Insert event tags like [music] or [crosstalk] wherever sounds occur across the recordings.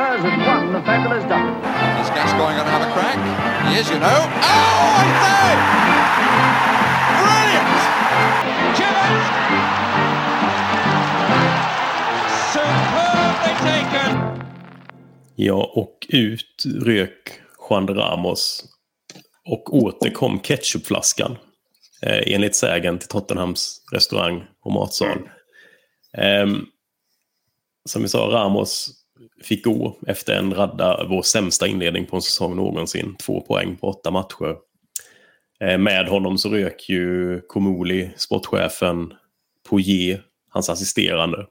Spurs have won, the fabulous double. Is Gascoigne going to have a crack? He is, you know. Oh, I say! Brilliant! Chivers! Superbly taken! Ja, och ut rök Juan de Ramos. Och åter kom ketchupflaskan. Eh, enligt sägen till Tottenhams restaurang och matsal. Eh, som vi sa, Ramos fick gå efter en radda, vår sämsta inledning på en säsong någonsin. Två poäng på åtta matcher. Eh, med honom så rök ju Komoli, sportchefen, Poirier, hans assisterande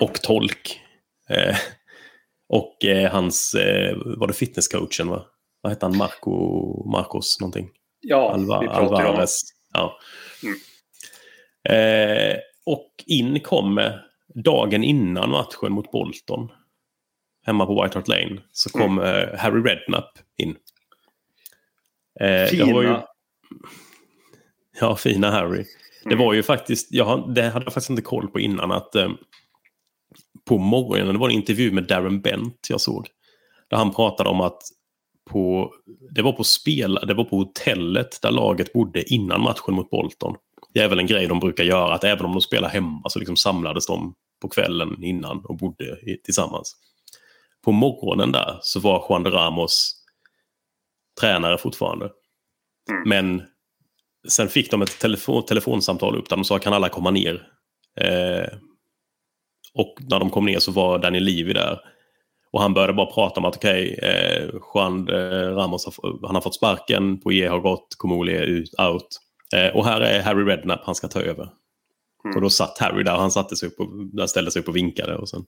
och tolk. Eh, och eh, hans, var det fitnesscoachen va? Vad hette han? Marco, Marcos någonting? Ja, Alva, vi pratar ju om. Ja. Mm. Eh, och in kommer dagen innan matchen mot Bolton. Hemma på White Hart Lane. Så kom Mm. Harry Redknapp in. Eh, det Fina. ju, ja, fina Harry. Det Mm. var ju faktiskt, jag, det hade jag faktiskt inte koll på innan att eh, på morgonen, det var en intervju med Darren Bent jag såg. Där han pratade om att på, det var på spel, det var på hotellet där laget bodde innan matchen mot Bolton. Det är väl en grej de brukar göra, att även om de spelar hemma så liksom samlades de på kvällen innan och bodde i, tillsammans. På morgonen där så var Juan de Ramos tränare fortfarande. Mm. Men sen fick de ett telefon, telefonsamtal upp där de sa kan alla komma ner. Eh, och när de kom ner så var Daniel Levy där. Och han började bara prata om att okej, eh, Juan eh, Ramos har, han har fått sparken, Poirier har gått, Komoli är ut, out. Eh, och här är Harry Redknapp, han ska ta över. Mm. Och då satt Harry där, han satte sig upp och, där ställde sig upp och vinkade. Och sen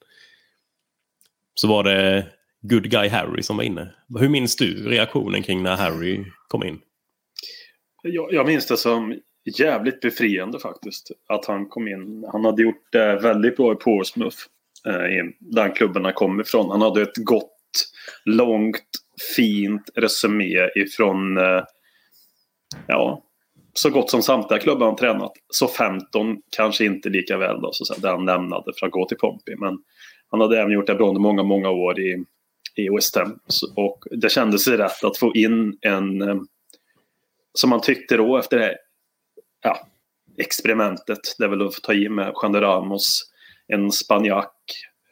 så var det Good Guy Harry som var inne. Hur minns du reaktionen kring när Harry kom in? Jag, jag minns det som jävligt befriande faktiskt. Att han kom in. Han hade gjort det väldigt bra i Portsmouth. Eh, den klubben han kom ifrån. Han hade ett gott, långt, fint resumé ifrån eh, ja, så gott som samtliga klubbar han tränat. Så 15 kanske inte lika väl då, så att säga, där han lämnade för att gå till Pompey. Men han hade även gjort det bra under många, många år i, i West Ham. Och det kändes rätt att få in en eh, som man tyckte då efter det här, ja, experimentet. Det är väl att ta i med Jean de Ramos, en spanjack,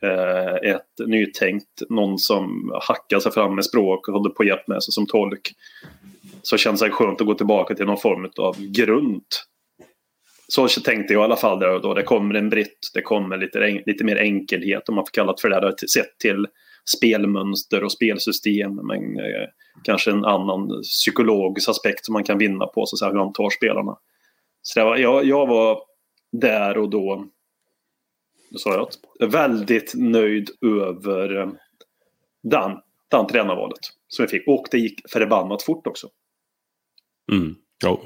eh, ett nytänkt, någon som hackar sig fram med språk och håller på att hjälpa med sig som tolk. Så känns det skönt att gå tillbaka till någon form av grund. Så tänkte jag i alla fall där och då. Det kommer en britt, det kommer lite, lite mer enkelhet om man får kalla det för det. här, Sett till spelmönster och spelsystem. Men eh, kanske en annan psykologisk aspekt som man kan vinna på, så att säga, hur han tar spelarna. Så det var, jag, jag var där och då, då sa jag väldigt nöjd över eh, den, den tränarvalet som vi fick. Och det gick förbannat fort också. Mm. Jo,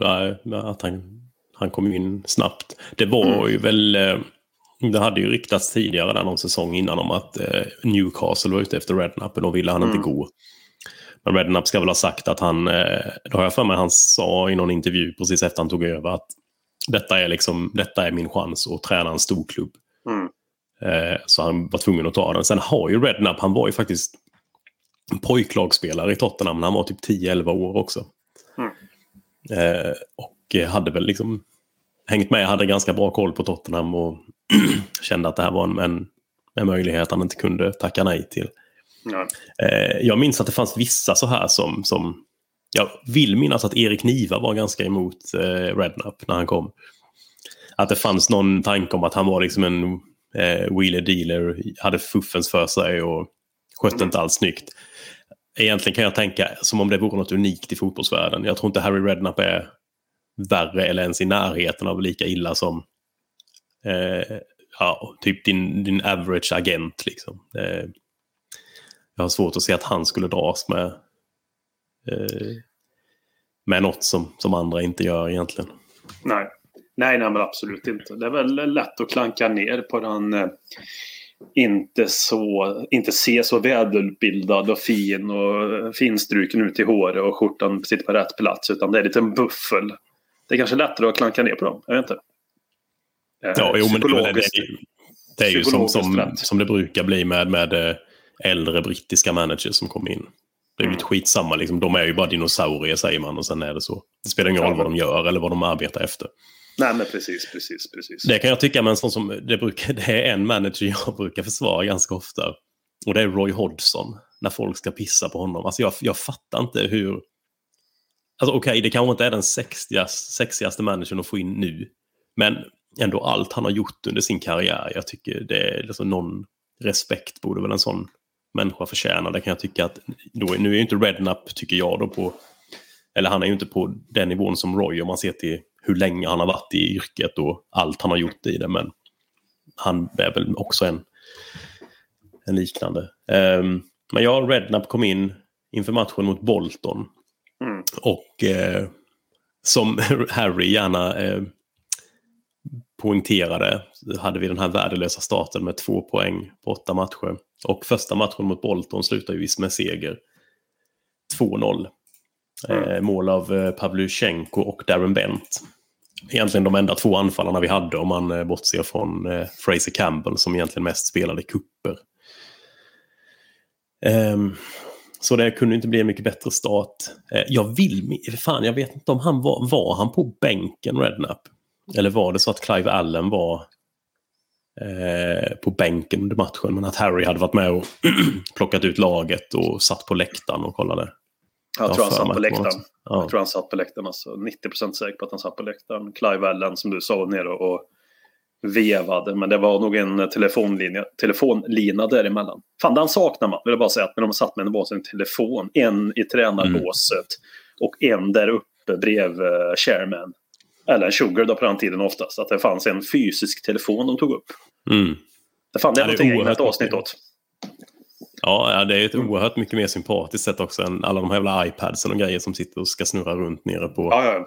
att han, han kom in snabbt. Det var Mm. ju väl... eh, Det hade ju ryktats tidigare där någon säsong innan om att eh, Newcastle var ute efter Redknapp och då ville han Mm. inte gå. Men Redknapp ska väl ha sagt att han, eh, det har jag för mig han sa i någon intervju precis efter han tog över att detta är, liksom, detta är min chans att träna en stor klubb. Mm. Så han var tvungen att ta den. Sen har ju Redknapp, han var ju faktiskt en pojklagsspelare i Tottenham när han var typ 10-11 år också. Mm. Eh, och hade väl liksom hängt med, hade ganska bra koll på Tottenham och [clears throat] kände att det här var en, en, en möjlighet han inte kunde tacka nej till. Ja. Eh, jag minns att det fanns vissa så här som, som jag vill minnas att Erik Niva var ganska emot eh, Redknapp när han kom. Att det fanns någon tanke om att han var liksom en eh, wheeler dealer, hade fuffens för sig och skötte Mm. inte alls snyggt. Egentligen kan jag tänka som om det vore något unikt i fotbollsvärlden. Jag tror inte Harry Redknapp är värre eller ens i närheten av lika illa som eh, ja, typ din, din average agent. Liksom. Eh, jag har svårt att se att han skulle dras med, eh, med något som, som andra inte gör egentligen. Nej. nej, nej men absolut inte. Det är väl lätt att klanka ner på den eh, inte så, inte se så välutbildad och fin och eh, finstruken ut i håret och skjortan sitter på rätt plats utan det är lite en buffel. Det är kanske lättare att klanka ner på dem, jag vet inte. Eh, Ja, jo, men det, det, psykologiskt. är ju- det är ju som, som, som det brukar bli med, med eh, äldre brittiska managers som kom in. Det är ju lite skitsamma, liksom. de är ju bara dinosaurier säger man och sen är det så. Det spelar ingen roll vad de gör eller vad de arbetar efter. Nej, men precis, precis, precis. Det kan jag tycka, men som, det, brukar, det är en manager jag brukar försvara ganska ofta. Och det är Roy Hodgson, när folk ska pissa på honom. Alltså jag, jag fattar inte hur... Alltså okej, okay, det kanske inte är den sexigaste, sexigaste managern att få in nu. Men ändå allt han har gjort under sin karriär, jag tycker det är liksom någon respekt borde väl en sån människa förtjäna. Det kan jag tycka att, då, nu är ju inte Rednap, tycker jag då, på... Eller han är ju inte på den nivån som Roy om man ser till hur länge han har varit i yrket och allt han har gjort i det. Men han är väl också en, en liknande. Um, men ja, Rednap kom in inför matchen mot Bolton. Mm. Och eh, som [laughs] Harry gärna eh, poängterade hade vi den här värdelösa starten med två poäng på åtta matcher. Och första matchen mot Bolton slutar ju med seger. 2-0. Mm. Eh, mål av eh, Pavlyuchenko och Darren Bent. Egentligen de enda två anfallarna vi hade om man eh, bortser från eh, Fraser Campbell som egentligen mest spelade kupper. Så det kunde inte bli en mycket bättre start. Uh, jag vill, fan jag vet inte om han var, var han på bänken Rednap? Eller var det så att Clive Allen var eh, på bänken under matchen men att Harry hade varit med och [clears throat] plockat ut laget och satt på läktaren och kollade? Jag, tror han satt på läktaren. Ja. Jag tror han satt på läktaren. Alltså 90% säker på att han satt på läktaren. Clive Allen som du sa nere och vevade. Men det var nog en telefonlinje, telefonlina däremellan. Fan, den saknar man. Vill jag bara säga att när de satt med en varsin telefon. En i tränarbåset mm. och en där uppe bredvid uh, chairman. Eller en sugar då på den tiden oftast. Att det fanns en fysisk telefon de tog upp. Mm. Det, fan, det är någonting jag ett avsnitt åt. Ja, det är ett oerhört mycket mer sympatiskt sätt också än alla de här jävla iPadsen och grejer som sitter och ska snurra runt nere på... Ja, ja.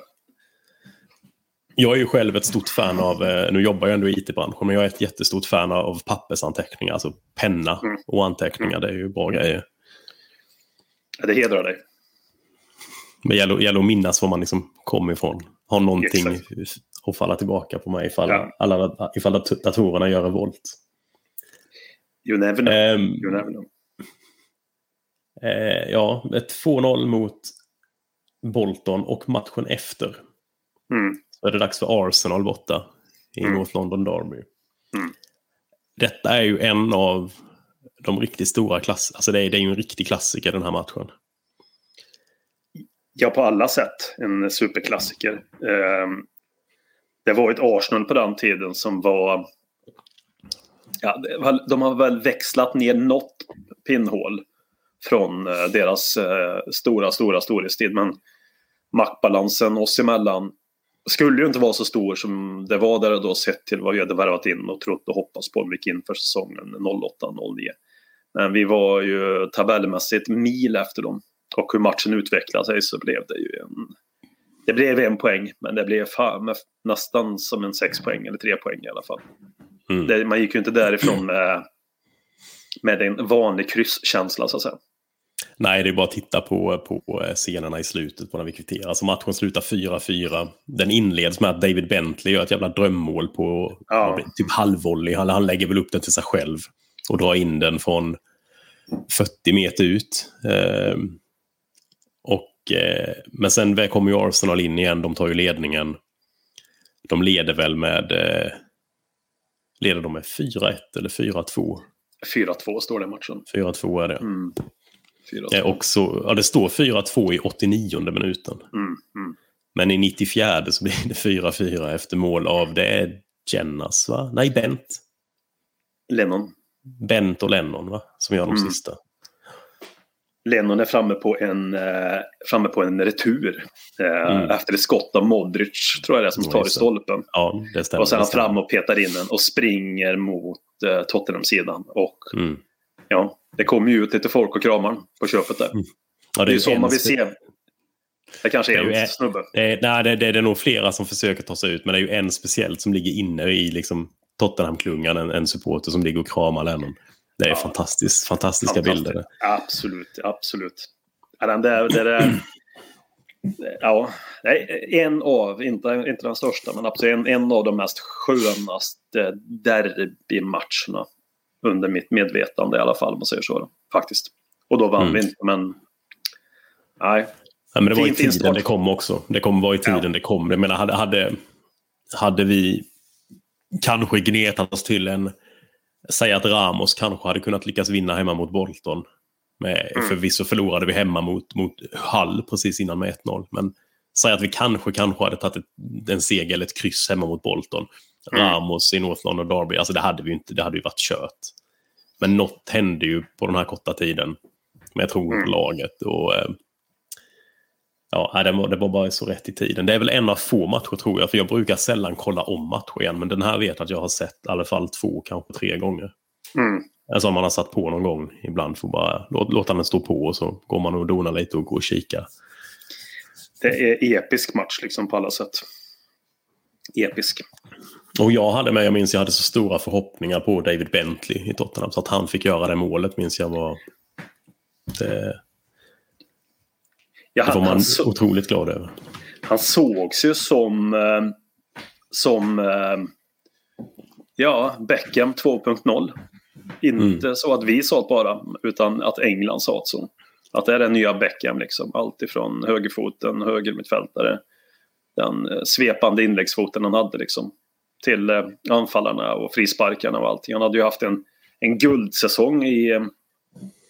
Jag är ju själv ett stort fan av, eh, nu jobbar jag ändå i IT-branschen, men jag är ett jättestort fan av pappersanteckningar, alltså penna mm. och anteckningar, det är ju bra grejer. Ja, det hedrar dig. Det gäller, gäller att minnas var man liksom kom ifrån. Ha någonting Exakt. att falla tillbaka på mig ifall, ja. alla, ifall datorerna gör revolt. You never know. Um, you never know. Eh, ja, ett 2-0 mot Bolton och matchen efter. Mm. Så är det dags för Arsenal borta i mm. North London Derby. Mm. Detta är ju en av de riktigt stora klass... Alltså det är, det är ju en riktig klassiker den här matchen. Ja, på alla sätt en superklassiker. Eh, det var ett Arsenal på den tiden som var... Ja, de har väl växlat ner något pinnhål från eh, deras eh, stora, stora storhetstid. Men maktbalansen oss emellan skulle ju inte vara så stor som det var där då sett till vad vi hade värvat in och trott och hoppats på om vi gick in för säsongen 08-09. Men vi var ju tabellmässigt mil efter dem. Och hur matchen utvecklade sig så blev det ju en... Det blev en poäng, men det blev fan, nästan som en sex poäng eller tre poäng i alla fall. Mm. Det, man gick ju inte därifrån med, med en vanlig krysskänsla så att säga. Nej, det är bara att titta på, på eh, scenerna i slutet på när vi kvitterar. Alltså matchen slutar 4-4. Den inleds med att David Bentley gör ett jävla drömmål på ja. typ halvvolley. Han, han lägger väl upp den till sig själv och drar in den från 40 meter ut. Eh, och, eh, men sen kommer ju Arsenal in igen. De tar ju ledningen. De leder väl med... Eh, leder de med 4-1 eller 4-2? 4-2 står det i matchen. 4-2 är det. Mm. Eh, och så, ja, det står 4-2 i 89 minuten. Mm, mm. Men i 94 så blir det 4-4 efter mål av, det är Jennas va? Nej, Bent. Lennon. Bent och Lennon va? Som gör de mm. sista. Lennon är framme på en, eh, framme på en retur. Eh, mm. Efter ett skott av Modric, tror jag det är, som tar i stolpen. Ja, det stämmer. Och sen han fram och petar in den och springer mot eh, Tottenham-sidan. Och mm. Ja, det kommer ju ut lite folk och kramar på köpet där. Mm. Ja, det, är ju så man vill se. Det kanske är, det är en snubbe. Det är, nej, det, det, är nog flera som försöker ta sig ut. Men det är ju en speciellt som ligger inne i liksom, Tottenham-klungan. En, en supporter som ligger och kramar Lennon. Det är ja. fantastiskt, fantastiska bilder. Absolut, absolut. Ja, den där, det där, [clears throat] ja, en av, inte, inte den största, men absolut en, en av de mest skönaste derbymatcherna under mitt medvetande i alla fall, om man säger så. Faktiskt. Och då vann Mm. vi inte, men nej. Ja, men det var i tiden instart. det kom också. Det kom vara i tiden Ja. det kom. Jag menar, hade, hade, hade vi kanske gnetat oss till en... Säg att Ramos kanske hade kunnat lyckas vinna hemma mot Bolton. Med, Mm. Förvisso förlorade vi hemma mot, mot Hull precis innan med 1-0. Men säg att vi kanske, kanske hade tagit en seger eller ett kryss hemma mot Bolton. Mm. Ramos i North London Derby. Alltså det hade vi inte. Det hade ju varit kört. Men något hände ju på den här korta tiden. Med tron på Mm. laget. Och, eh, Ja, det var, det var bara så rätt i tiden. Det är väl en av få matcher tror jag, för jag brukar sällan kolla om matcher igen. Men den här vet jag att jag har sett i alla fall två, kanske tre gånger. Mm. En som man har satt på någon gång ibland. Får bara låt, låta den stå på och så går man och donar lite och går och kikar. Det är episk match liksom på alla sätt. Episk. Och jag hade med, jag minns jag hade så stora förhoppningar på David Bentley i Tottenham. Så att han fick göra det målet minns jag var... Det, Ja, det var han, man han, så, otroligt glad över. han sågs ju som, eh, som eh, ja, Beckham 2.0. Inte så att vi sa det bara, utan att England sa det så. Att det är den nya Beckham, liksom. allt ifrån högerfoten, högermittfältare, den eh, svepande inläggsfoten han hade liksom. Till eh, anfallarna och frisparkarna och allting. Han hade ju haft en, en guldsäsong i,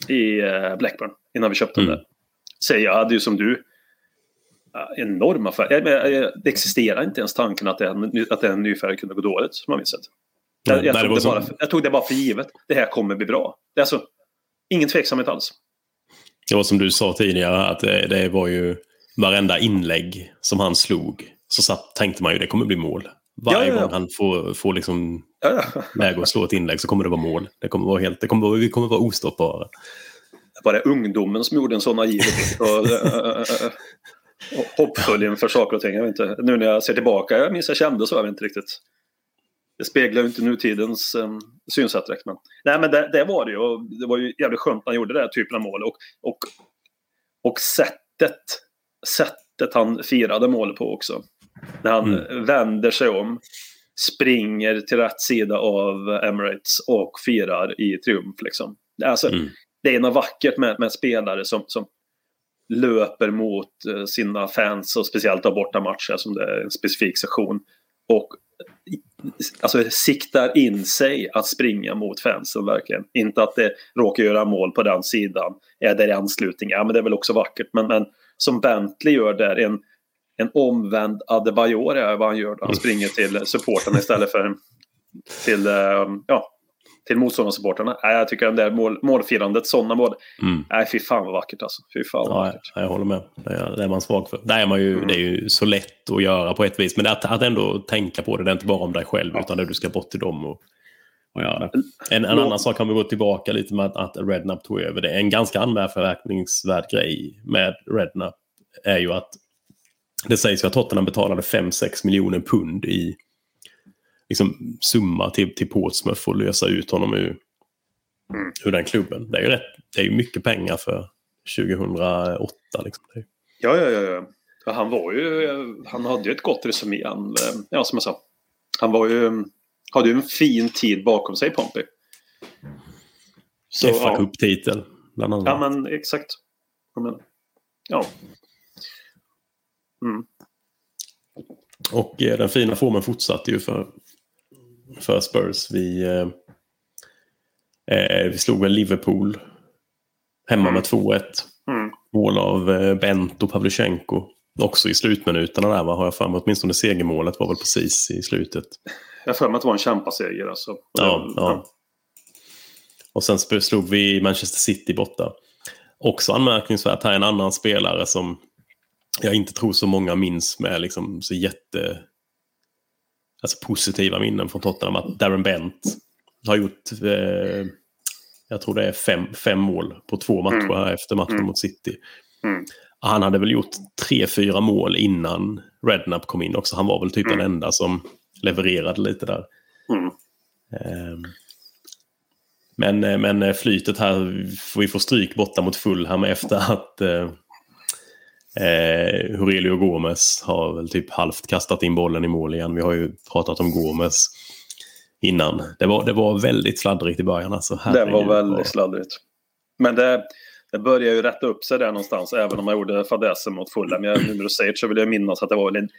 i eh, Blackburn innan vi köpte Mm. den där. Så jag hade ju som du enorma färger. Det existerar inte ens tanken att en, att en ny färg kunde gå dåligt, som man minns. Jag, jag, tog det bara, jag tog det bara för givet. Det här kommer bli bra. Det är alltså ingen tveksamhet alls. Det var som du sa tidigare, att det, det var ju varenda inlägg som han slog så satt, tänkte man ju det kommer bli mål. Varje Ja, ja, ja. gång han får, får liksom läge att slå ett inlägg så kommer det vara mål. Det kommer vara helt, det kommer vara, vi kommer vara ostoppbara. Var det ungdomen som gjorde en sån naiv och, äh, och hoppfull inför saker och ting? Jag vet inte. Nu när jag ser tillbaka, jag minns jag kände så, jag vet inte riktigt. Det speglar ju inte nutidens um, synsätt direkt. Men, nej, men det, det var det ju. Och det var ju jävligt skönt när han gjorde den här typen av mål. Och, och, och sättet, sättet han firade målet på också. När han vänder sig om, springer till rätt sida av Emirates och firar i triumf. Liksom. Alltså, Mm. Det är något vackert med, med spelare som, som löper mot eh, sina fans och speciellt av bortamatcher som det är en specifik session. Och alltså, siktar in sig att springa mot fansen verkligen. Inte att det råkar göra mål på den sidan. Är det i anslutning? Ja men det är väl också vackert. Men, men som Bentley gör där, en, en omvänd Adebayor är vad han gör. då. Han springer [laughs] till supporten istället för till, eh, ja, till motståndarsupportrarna. Nej, jag tycker den där mål, målfirandet, sådana mål. Mm. Nej, fy fan vad vackert alltså. Fy fan vad Ja, vackert. jag håller med. Det är, det är man svag för. Det är, man ju, det är ju så lätt att göra på ett vis. Men att, att ändå tänka på det. Det är inte bara om dig själv utan det du ska bort till dem. Och, det. En, en Låt- annan sak kan vi gå tillbaka lite med att, att Redknapp tog över. Det är en ganska anmärkningsvärd grej med Redknapp. är ju att det sägs ju att Tottenham betalade 5-6 miljoner pund i liksom, summa till, till Portsmouth för att lösa ut honom ur, ur den klubben. Det är ju rätt, det är ju mycket pengar för 2008. Liksom. Ja, ja, ja, ja. ja. Han var ju, han hade ju ett gott resumé. Eh, ja, som jag sa. Han var ju, hade ju en fin tid bakom sig, Pompey. Så, FA ja. Cup-titel, bland annat. ja, men exakt. Ja. Mm. Och eh, den fina formen fortsatte ju för, för Spurs. Vi, eh, eh, vi slog väl Liverpool hemma med 2-1. Mm. Mål av eh, Bent och Pavlyuchenko. Också i slutminuterna där, va, har jag för mig. Åtminstone segermålet var väl precis i slutet. Jag för mig att det var en kämpaseger. Alltså. Och det- Ja, ja. Och sen slog vi Manchester City borta. Också anmärkningsvärt här är en annan spelare som jag inte tror så många minns med liksom så jätte alltså positiva minnen från Tottenham. Att Darren Bent har gjort, eh, jag tror det är fem, fem mål på två matcher här efter matchen mot City. Mm. Han hade väl gjort tre, fyra mål innan Redknapp kom in också. Han var väl typ den enda som levererade lite där. Mm. Ehm, Men, eh, men flytet här, vi får stryk borta mot Fulham efter att eh, eh, Aurelio Gomes har väl typ halvt kastat in bollen i mål igen. Vi har ju pratat om Gomes innan. Det var, det var väldigt sladdrigt i början. Alltså, Det var väldigt sladdrigt. Men det, det börjar ju rätta upp sig där någonstans, även om man gjorde fadäsen mot Fulham. Jag- Nu när du säger det så vill jag minnas att det var väl en,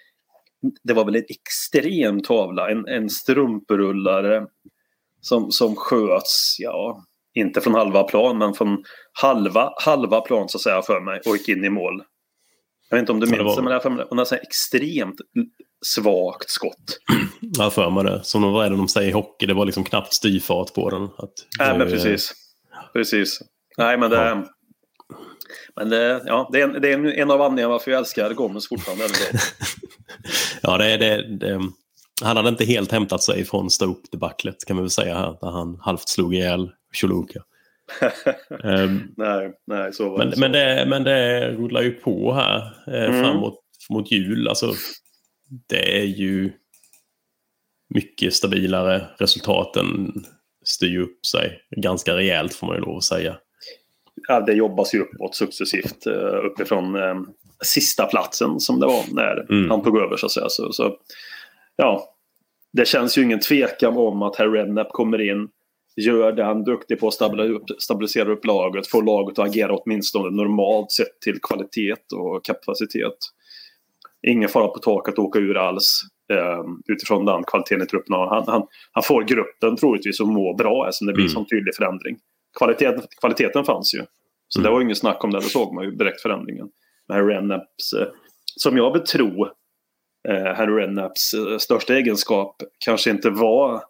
det var väl en extrem tavla, en, en strumprullare som, som sköts, ja, inte från halva plan, men från halva, halva plan så att säga för mig och gick in i mål. Jag vet inte om du Ja, det minns var- men det här var ett extremt svagt skott. [clears throat] Jag för mig det. Som vad är det de säger i hockey, det var liksom knappt styrfart på den. Att, Nej, men precis. Precis. Nej, men det... Ja. Men det, ja, det, är en, det är en- en av anledningarna varför jag älskar Gomez fortfarande. [laughs] Ja, det, det, det, han hade inte helt hämtat sig från Stoke-debaclet kan man väl säga här. Där han halvt slog ihjäl Choluka. [laughs] Ehm, nej, nej, så var men, det. men, det, men det rullar ju på här eh, Mm. framåt mot jul. Alltså, det är ju mycket stabilare. Resultaten styr upp sig ganska rejält får man ju lov att säga. Ja, det jobbas ju uppåt successivt uh, uppifrån eh, sista platsen som det var när Mm. han tog över så att säga. Så, så, ja, det känns ju ingen tvekan om att herr Redknapp kommer in, gör det han är duktig på att stabilisera upp, laget, få laget att agera åtminstone normalt sett till kvalitet och kapacitet. Ingen fara på taket att åka ur alls eh, utifrån den kvaliteten i truppen. Han, han, han får gruppen troligtvis att må bra eftersom det blir Mm. sån tydlig förändring. Kvaliteten, kvaliteten fanns ju. Så Mm. det var ju inget snack om det. Då såg man ju direkt förändringen. Men Harry Redknapps, eh, som jag vill tro, eh, Harry Redknapps eh, största egenskap kanske inte var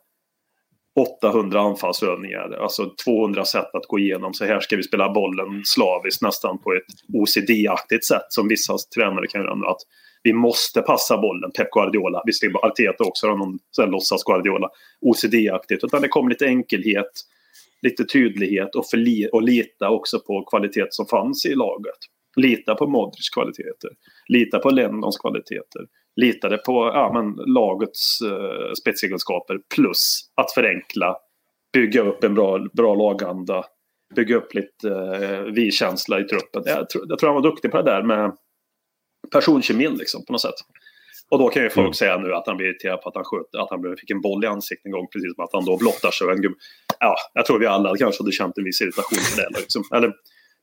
800 anfallsövningar. Alltså 200 sätt att gå igenom. Så här ska vi spela bollen slaviskt nästan på ett OCD-aktigt sätt som vissa tränare kan göra. Att vi måste passa bollen. Pep Guardiola. Visserligen Arteta också har någon sån här låtsas Guardiola. OCD-aktigt. Utan det kom lite enkelhet, lite tydlighet och, förli- och lita också på kvalitet som fanns i laget. Lita på Modric kvaliteter. Lita på Lennons kvaliteter. Litade på ja, men, lagets uh, spetsegenskaper plus att förenkla. Bygga upp en bra, bra laganda. Bygga upp lite uh, vi-känsla i truppen. Jag tror, jag tror han var duktig på det där med personkemin liksom, på något sätt. Och då kan ju folk Mm. säga nu att han blir irriterad på att han, sköt, att han fick en boll i ansiktet en gång. Precis som att han då blottar sig. En. Ja, jag tror vi alla kanske hade känt en viss irritation för det. Liksom. Eller,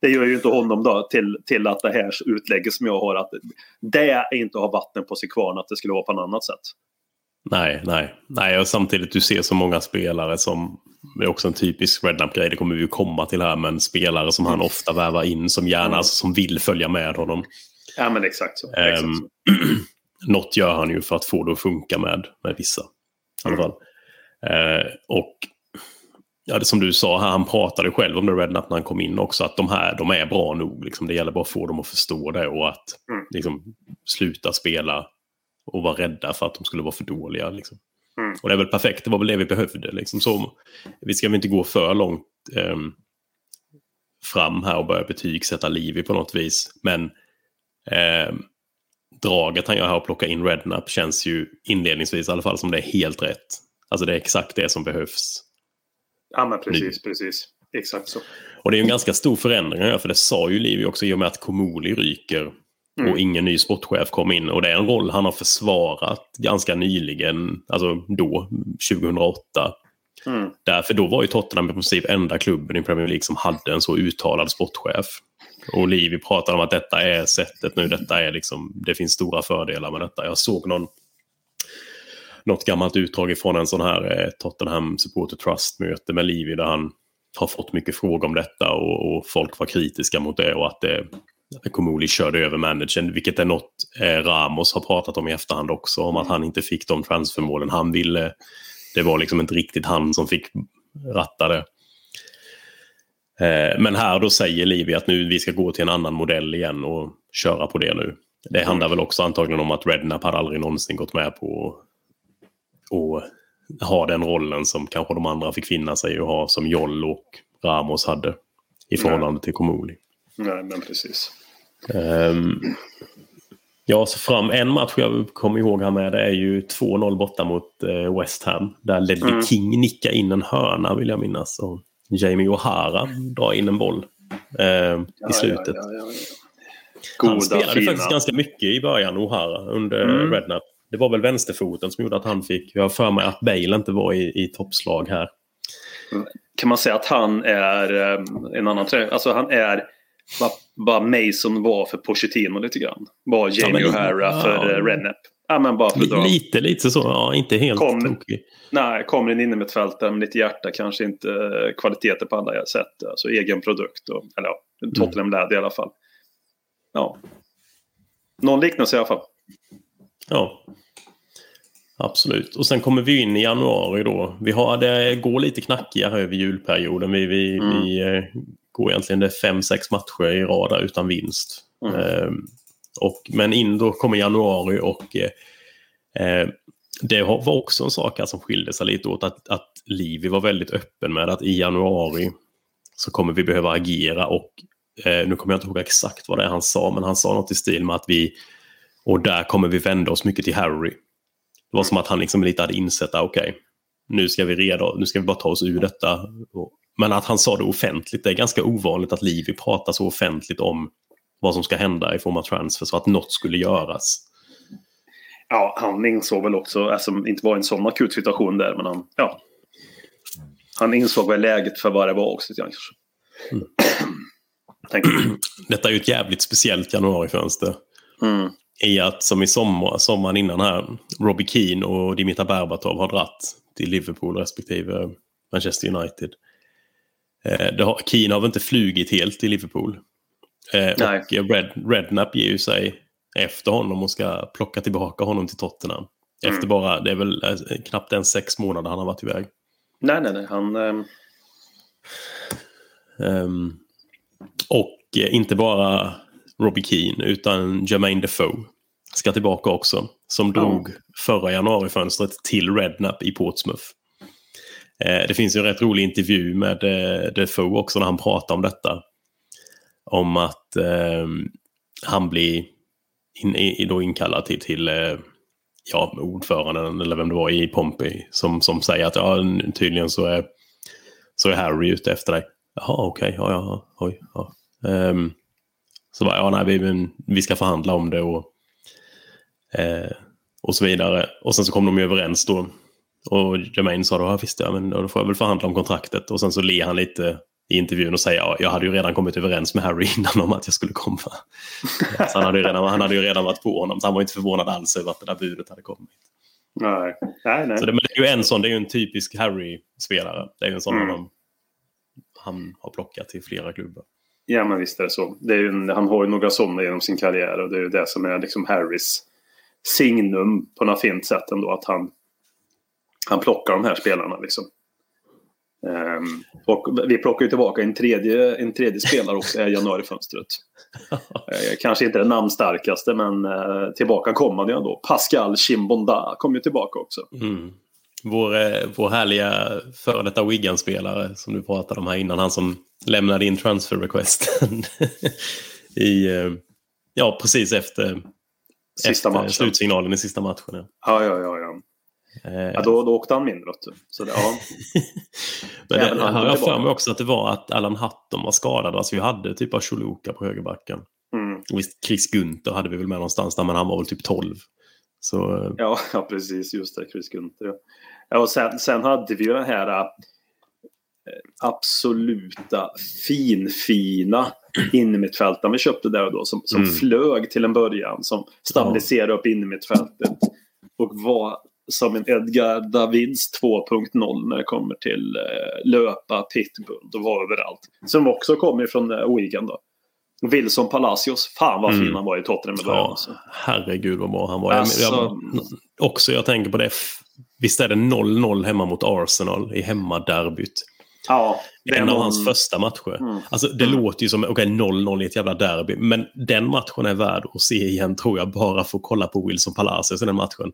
det gör ju inte honom då till, till att det här utlägget som jag har att det är inte att ha vatten på sig kvarn att det skulle vara på något annat sätt. Nej, nej. nej och samtidigt du ser så många spelare som, det är också en typisk Redknapp-grej, det kommer vi ju komma till här, men spelare som han ofta vävar in som gärna, Mm. alltså, som vill följa med honom. Ja men exakt så. Exakt Ehm, så. [clears throat] något gör han ju för att få det att funka med, med vissa. I alla fall. Eh, och ja, det som du sa, han pratade själv om det Redknapp när han kom in också, att de här de är bra nog. Liksom. Det gäller bara att få dem att förstå det och att Mm. liksom, sluta spela och vara rädda för att de skulle vara för dåliga. Liksom. Mm. Och det är väl perfekt, det var väl det vi behövde. Liksom. Så, vi ska väl inte gå för långt ehm, fram här och börja betygsätta Livi på något vis. Men ehm, draget han gör här och plocka in Redknapp känns ju inledningsvis i alla fall som det är helt rätt. Alltså det är exakt det som behövs. Ja men precis, precis. Exakt så. Och det är ju en ganska stor förändring gör, för det sa ju Livi också i och med att Komoli ryker Mm. och ingen ny sportchef kom in. Och det är en roll han har försvarat ganska nyligen, alltså då, 2008. Mm. Därför då var ju Tottenham i princip enda klubben i Premier League som hade en så uttalad sportchef. Och Livi pratar om att detta är sättet nu, detta är liksom, det finns stora fördelar med detta. Jag såg någon, något gammalt utdrag ifrån en sån här eh, Tottenham Supporter Trust-möte med Livi där han har fått mycket frågor om detta och, och folk var kritiska mot det och att det Komoli körde över managern, vilket är något eh, Ramos har pratat om i efterhand också, om att han inte fick de transfermålen han ville. Det var liksom inte riktigt han som fick ratta det. Eh, men här då säger Livi att nu vi ska gå till en annan modell igen och köra på det nu. Det handlar väl också antagligen om att Redknapp hade aldrig någonsin gått med på att ha den rollen som kanske de andra fick finna sig att ha som Joll och Ramos hade i förhållande till Komoli. Nej men precis. Ehm, ja, så fram en match jag kommer ihåg här med det är ju 2-0 borta mot eh, West Ham. Där Ledley Mm. King nickar in en hörna vill jag minnas. Och Jamie O'Hara drar in en boll eh, i slutet. Ja, ja, ja, ja. Han Goda, spelade fina. faktiskt ganska mycket i början, O'Hara, under Mm. Redknapp. Det var väl vänsterfoten som gjorde att han fick... Jag har för mig att Bale inte var i, i toppslag här. Kan man säga att han är eh, en annan tränare? Alltså han är vad, vad Mason var för Pochettino lite grann. Vad Jamie men- O'Hara ja. för uh, Rednap. Ja men bara för dra. Lite, lite så. Ja, inte helt Kom. tokig. Nej, kommer en innermittfältare med lite hjärta, kanske inte eh, kvaliteter på alla sätt. Alltså egen produkt. Och, eller ja, Tottenham det i alla fall. Ja. Någon liknelse i alla fall. Ja. Absolut. Och sen kommer vi in i januari då. Vi har, det går lite knackigare över julperioden. Vi, vi, Mm. vi eh, går egentligen det fem, sex matcher i rad där utan vinst. Mm. Eh, och, men in då kommer januari och eh, eh, det var också en sak här som skilde sig lite åt. Att, att Livi var väldigt öppen med att i januari så kommer vi behöva agera och eh, nu kommer jag inte ihåg exakt vad det är han sa, men han sa något i stil med att vi och där kommer vi vända oss mycket till Harry. Det var som att han liksom lite hade insett att okej, nu ska vi reda, nu ska vi bara ta oss ur detta. Och- Men att han sa det offentligt, det är ganska ovanligt att Livi pratar så offentligt om vad som ska hända i form av transfer, så att något skulle göras. Ja, han insåg väl också, alltså inte var en sån akut situation där, men han, ja. Han insåg väl läget för vad det var också. lite kanske. Mm. [clears throat] Detta är ju ett jävligt speciellt januarifönster. mm. I att som i sommar, sommaren innan här, Robbie Keane och Dimitar Berbatov har dratt till Liverpool respektive Manchester United. Eh, har, Keane har väl inte flugit helt till Liverpool. Eh, och Red, Redknapp ger ju sig efter honom och ska plocka tillbaka honom till Tottenham. Mm. Efter bara, det är väl eh, knappt en sex månader han har varit iväg. Nej, nej, nej. Han, Ehm, och eh, inte bara Robbie Keane utan Jermaine Defoe ska tillbaka också. Som drog förra januarifönstret till Redknapp i Portsmouth. Eh, det finns ju en rätt rolig intervju med eh, Defoe också när han pratar om detta. Om att ehm, han blir in, i, då inkallad till, till eh, ja, ordföranden eller vem det var i Pompey som, som säger att ja, tydligen så är, så är Harry ute efter dig. Jaha, okej, ja, ja, oj, ja. Um, så bara, ja, nej, vi, vi ska förhandla om det och, eh, och så vidare. Och sen så kom de ju överens då. Och Jermaine sa då, ja visst, ja, men då får jag väl förhandla om kontraktet. Och sen så ler han lite i intervjun och säger, ja, jag hade ju redan kommit överens med Harry [laughs] innan om att jag skulle komma. [laughs] så han hade, ju redan, han hade ju redan varit på honom, så han var inte förvånad alls över att det där budet hade kommit. nej, nej, nej. Så det, men det är ju en sån, det är ju en typisk Harry-spelare. Det är ju en sån Mm. mm. han har plockat till flera klubbar. Ja, men visst är det så. Det är en, han har ju några sådana genom sin karriär och det är ju det som är liksom Harrys signum på något fint sätt ändå. Att han, han plockar de här spelarna liksom. Ehm, och vi plockar ju tillbaka en tredje, en tredje spelare också i januarifönstret. [laughs] Eh, kanske inte den namnstarkaste men eh, tillbaka ju ändå. Pascal Chimbonda kom ju tillbaka också. Mm. Vår, eh, vår härliga före detta Wigan-spelare som du pratade om här innan, han som lämnade in transfer requesten [laughs] i, ja, precis efter, Sista efter matchen. slutsignalen i sista matchen. Ja. Ja, ja, ja. Ja. Eh, ja då, då åkte han mindre. du. Så det, ja. [laughs] Men det, han har jag för mig också att det var att Alan Hutton var skadad. Alltså vi hade typ av Choluka på högerbacken. Mm. Och visst, Chris Gunther hade vi väl med någonstans där, men han var väl typ 12. Så eh, Ja, [laughs] ja precis. Just det, Chris Gunther. Ja. Ja, och sen, sen hade vi ju den här äh, absoluta finfina [clears throat] innermittfältaren vi köpte där och då. Som, som Mm. flög till en början. Som stabiliserade upp innermittfältet. Och var som en Edgar Davids 2.0 när det kommer till eh, löpa, pitbull och var överallt. Som också kommer från eh, Wigan då. Wilson Palacios. Fan vad fin Mm. han var i Tottenham i början. ja, Alltså. herregud vad bra han var. Alltså- Jag, också, jag tänker på det. Visst är det 0-0 hemma mot Arsenal i hemmaderbyt? Ja, det är En av någon- hans första matcher. Mm. Alltså, det låter ju som okej 0-0 i ett jävla derby. Men den matchen är värd att se igen tror jag. Bara för att kolla på Wilson Palacios i den matchen.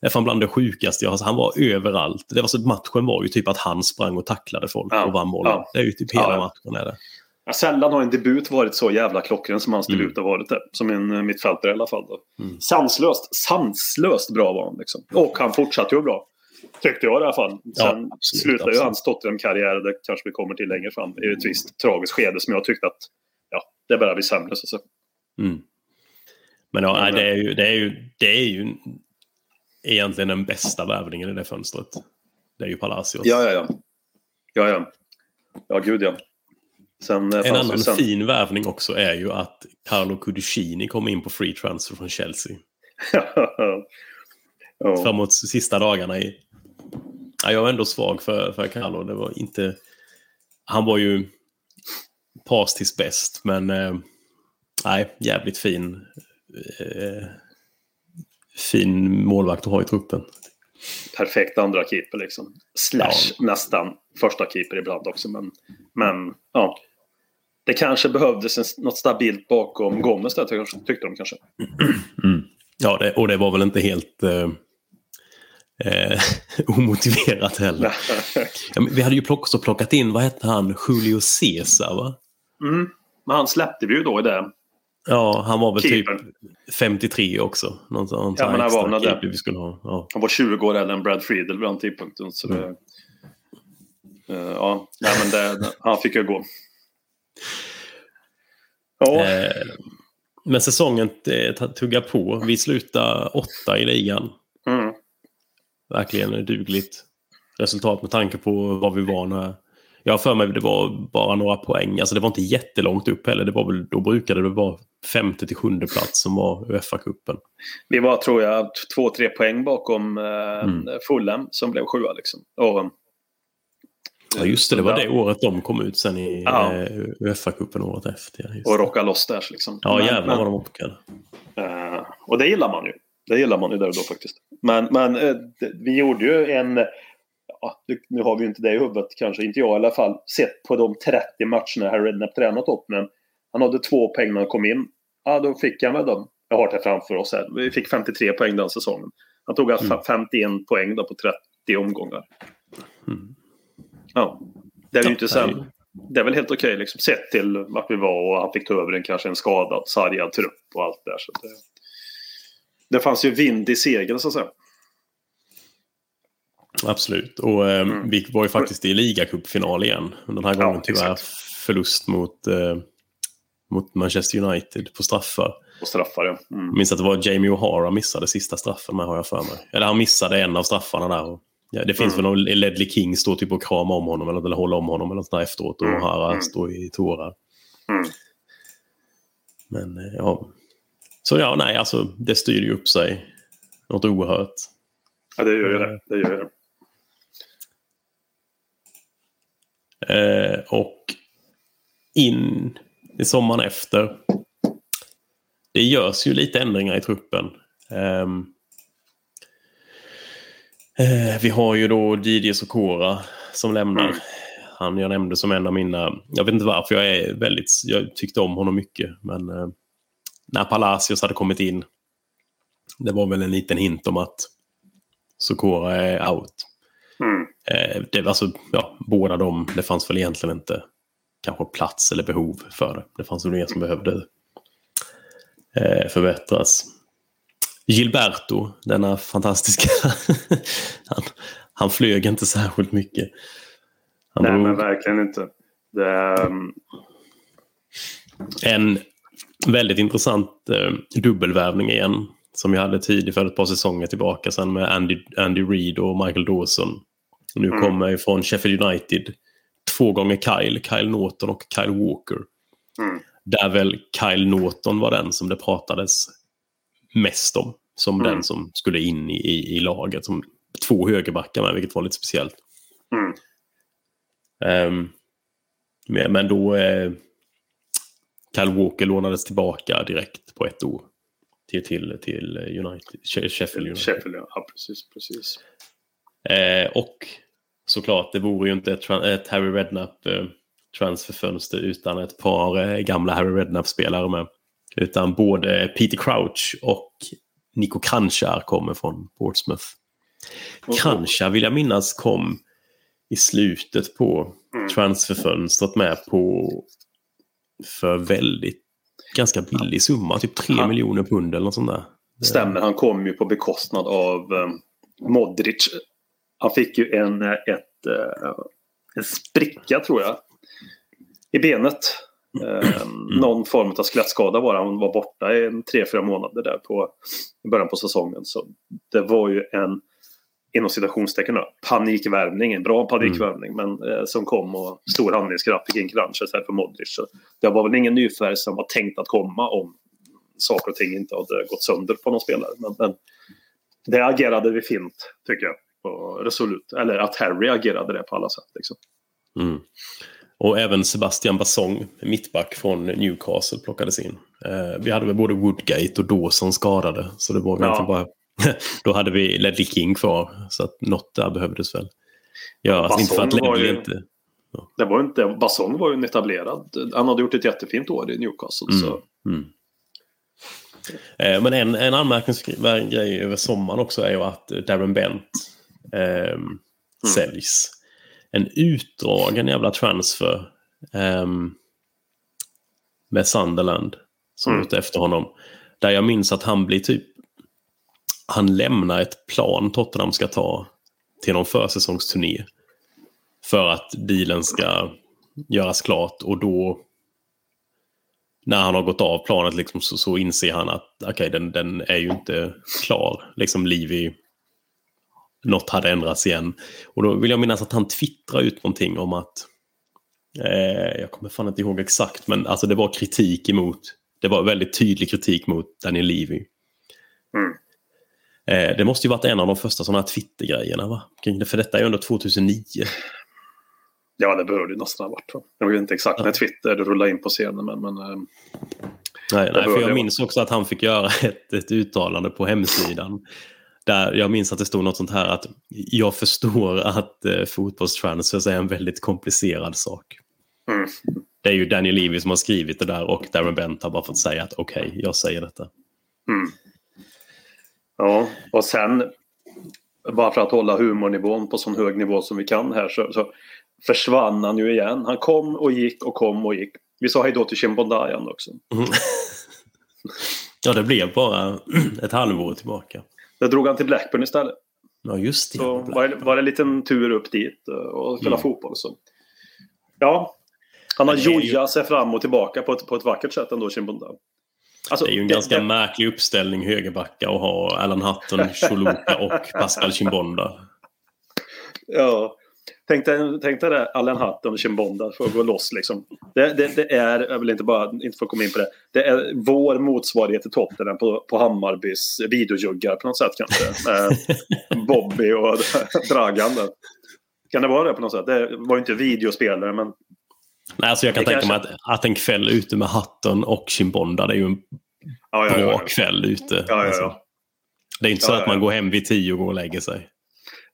Är fan bland det sjukaste jag har. Han var överallt. Det var så, matchen var ju typ att han sprang och tacklade folk Ja, och vann bollen. ja. Det är ju typ hela Ja, matchen. Är det. Ja, sällan har en debut varit så jävla klockren som hans Mm. debut har varit det. Som en eh, mittfältare i alla fall. Mm. Sanslöst, sanslöst bra var han. Liksom. Och han fortsatte ju bra. Tyckte jag i alla fall. Sen Ja, absolut, slutade ju hans Tottenham-karriär, det kanske vi kommer till längre fram, i ett visst tragiskt skede som jag tyckte att ja, det började bli sämre. Så. Mm. Men ja, det, är ju, det, är ju, det är ju egentligen den bästa värvningen i det fönstret. Det är ju Palacios. Ja, ja, ja. Ja, ja. Ja, gud ja. Sen, eh, En annan sen... fin värvning också är ju att Carlo Cudicini kom in på free transfer från Chelsea. [laughs] ja. Framåt sista dagarna i... Ja, jag var ändå svag för, för Carlo. Det var inte... Han var ju past his best, men... Eh, nej, jävligt fin. Eh, fin målvakt att ha i truppen. Perfekt andra keeper liksom. Slash nästan första keeper ibland också. Men, men ja. Det kanske behövdes en, något stabilt bakom Gomez där tyck- tyckte de kanske. [clears throat] Ja, det, och det var väl inte helt eh, eh, [laughs] omotiverat heller. [laughs] Ja, vi hade ju också plockat in, vad hette han, Julio Cesar va? mm. Men han släppte vi ju då i det. Ja, han var väl Keepern. typ 53 också. Någon, någon Ja, men han var väl det. keeper vi skulle ha. Ja. Han var 20 år äldre än Brad Friedel vid den tidpunkten. Så det, Eh, ja, nej, men det, han fick ju gå. Ja, Eh, men säsongen eh, tuggar på. Vi slutar åtta i ligan. mm. Verkligen dugligt resultat med tanke på vad vi var när... Jag har för mig att det var bara några poäng. Alltså det var inte jättelångt upp heller. Det var väl, då brukade det vara femte till sjunde plats som var Uefa-cupen. Vi var, tror jag, två, tre poäng bakom eh, Mm. Fulham som blev sjua. Liksom. Och, Ja, just det. Det var det året de kom ut sen i Ja. eh, Uefa-cupen året efter. Och det. rocka loss där. Liksom. ja Men- jävlar vad de orkade. Eh, och det gillar man ju. Det gillar man ju där och då faktiskt. Men, men eh, vi gjorde ju en... Ja, nu har vi ju inte det i huvudet kanske, inte jag i alla fall. Sett på de 30 matcherna Harry Redknapp tränat Tottenham. Han hade två poäng när han kom in. Ja, då fick han väl dem. Jag har det framför oss här. Vi fick 53 poäng den säsongen. Han tog alltså Mm. 51 poäng då på 30 omgångar. Mm. Ja. Det är ju inte sen. Det är väl helt okej liksom, sett till vart vi var och han fick ta över en kanske en skadad, sargad trupp och allt där. Så det, det fanns ju vind i segel så att säga. Absolut. Och eh, Mm. vi var ju faktiskt i ligacupfinal igen. Den här Ja, gången tyvärr exakt. förlust mot, eh, mot Manchester United på straffar. Och straffar ja. Mm. Jag minns att det var Jamie O'Hara missade sista straffen med har jag för mig. Eller han missade en av straffarna där. Och, ja, det finns Mm. väl någon Ledley King står typ och kramar om honom eller, eller håller om honom eller något där efteråt. Och Mm. O'Hara Mm. står i tårar. Mm. Men eh, ja. Så ja, nej, alltså det styrde ju upp sig. Något oerhört. Ja, det gör ju det. det, gör det. Eh, och in i sommaren efter. Det görs ju lite ändringar i truppen. Ehm, eh, vi har ju då Didier Sokora som lämnar. Mm. Han jag nämnde som en av mina... Jag vet inte varför jag är väldigt... Jag tyckte om honom mycket. Men eh, när Palacios hade kommit in. Det var väl en liten hint om att Sokora är out. Mm. Eh, det, alltså, ja, båda de, det fanns väl egentligen inte kanske plats eller behov för det. Det fanns väl mer som behövde eh, förbättras. Gilberto, denna fantastiska... [laughs] han, han flög inte särskilt mycket. Han Nej, drog men verkligen inte. Det, ehm, en väldigt intressant eh, dubbelvärvning igen. Som vi hade tidigt för ett par säsonger tillbaka sen med Andy, Andy Reid och Michael Dawson. Nu Mm. kommer från Sheffield United två gånger Kyle, Kyle Norton och Kyle Walker. Mm. Där väl Kyle Norton var den som det pratades mest om. Som Mm. den som skulle in i, i, i laget. Som två högerbackar med, vilket var lite speciellt. Ehm, men, men då... Eh, Kyle Walker lånades tillbaka direkt på ett år. Till, till, till United, She- Sheffield United. Sheffield, ja. Precis, precis. Eh, och såklart, det vore ju inte ett, ett Harry Redknapp eh, transferfönster utan ett par eh, gamla Harry Redknapp-spelare med. Utan både Peter Crouch och Nico Kranjčar kommer från Portsmouth. Kranjčar vill jag minnas kom i slutet på Mm. transferfönstret med på för väldigt ganska billig summa, typ 3 Ja. miljoner pund eller något sånt där. Stämmer, han kom ju på bekostnad av um, Modric. Han fick ju en, ett, eh, en spricka tror jag. I benet. Eh, någon form av skelettskada var han var borta i tre, fyra månader där på i början på säsongen. Så det var ju en inom citationstecken då, panikvärvning, en bra panikvärvning men eh, som kom och stor handlingskraft fick in Kranjca istället för Modric. Så det var väl ingen nyfärg som var tänkt att komma om saker och ting inte hade gått sönder på någon spelare. Men, men det agerade vi fint, tycker jag. Och resolut. Eller att Harry agerade det på alla sätt. Liksom. Mm. Och även Sebastian Bassong, mittback från Newcastle, plockades in. Eh, vi hade väl både Woodgate och Dawson skadade. Så det var ja. bara... [laughs] Då hade vi Ledley King kvar. Så att något där behövdes väl göras. Bassong inte för att Ledley ju... inte... Ja. Det var inte... Bassong var ju en etablerad. Han hade gjort ett jättefint år i Newcastle. Mm. Så. Mm. Eh, men en, en anmärkningsvärd grej över sommaren också är ju att Darren Bent eh, mm. säljs. En utdragen jävla transfer eh, med Sunderland som mm. är ute efter honom. Där jag minns att han blir typ... Han lämnar ett plan Tottenham ska ta till någon försäsongsturné. För att dealen ska göras klart och då när han har gått av planet liksom, så, så inser han att okay, den, den är ju inte klar. Liksom Livi, något hade ändrats igen. Och då vill jag minnas att han twittrar ut någonting om att eh, jag kommer fan inte ihåg exakt, men alltså det var kritik emot, det var väldigt tydlig kritik mot Daniel Levy. Mm. Eh, det måste ju varit en av de första sådana här Twitter-grejerna, va? För detta är ju ändå 2009. Ja, det bör det nästan ha varit. Jag vet inte exakt när Twitter rullade in på scenen. Men, men, nej, nej för jag minns också att han fick göra [laughs] ett, ett uttalande på hemsidan. Där jag minns att det stod något sånt här att jag förstår att eh, fotbollstransfers är en väldigt komplicerad sak. Mm. Det är ju Daniel Levy som har skrivit det där och Darren Bent har bara fått säga att okej, okay, jag säger detta. Mm. Ja, och sen bara för att hålla humornivån på sån hög nivå som vi kan här så, så försvann han ju igen. Han kom och gick och kom och gick. Vi sa hej då till Chimbondayan också. Mm. [laughs] ja, det blev bara [clears throat] ett halvår tillbaka. Då drog han till Blackburn istället. Ja, just det. Så var det, var det en liten tur upp dit och spela mm. fotboll. Så. Ja, han har jojat sig fram och tillbaka på ett, på ett vackert sätt ändå, Chimbonda. Alltså, det är ju en det, ganska det... märklig uppställning högerbacka att ha Alan Hutton, Choluka och Pascal Chimbonda. Ja, Tänk dig, tänk dig det, Allen Hutton och Chimbonda för att gå loss liksom. Det, det, det, är, jag vill inte bara, inte få komma in på det. Det är vår motsvarighet till Tottenham på, på Hammarbys videojuggar på något sätt kanske. [laughs] Bobby och [laughs] Dragan där. Kan det vara det på något sätt? Det var ju inte videospelare men... Nej, alltså jag kan tänka kanske... mig att, att en kväll ute med Hutton och Chimbonda det är ju en ja, ja, bra ja, kväll ute. Alltså. Det är inte så att man går hem vid tio och går och lägger sig.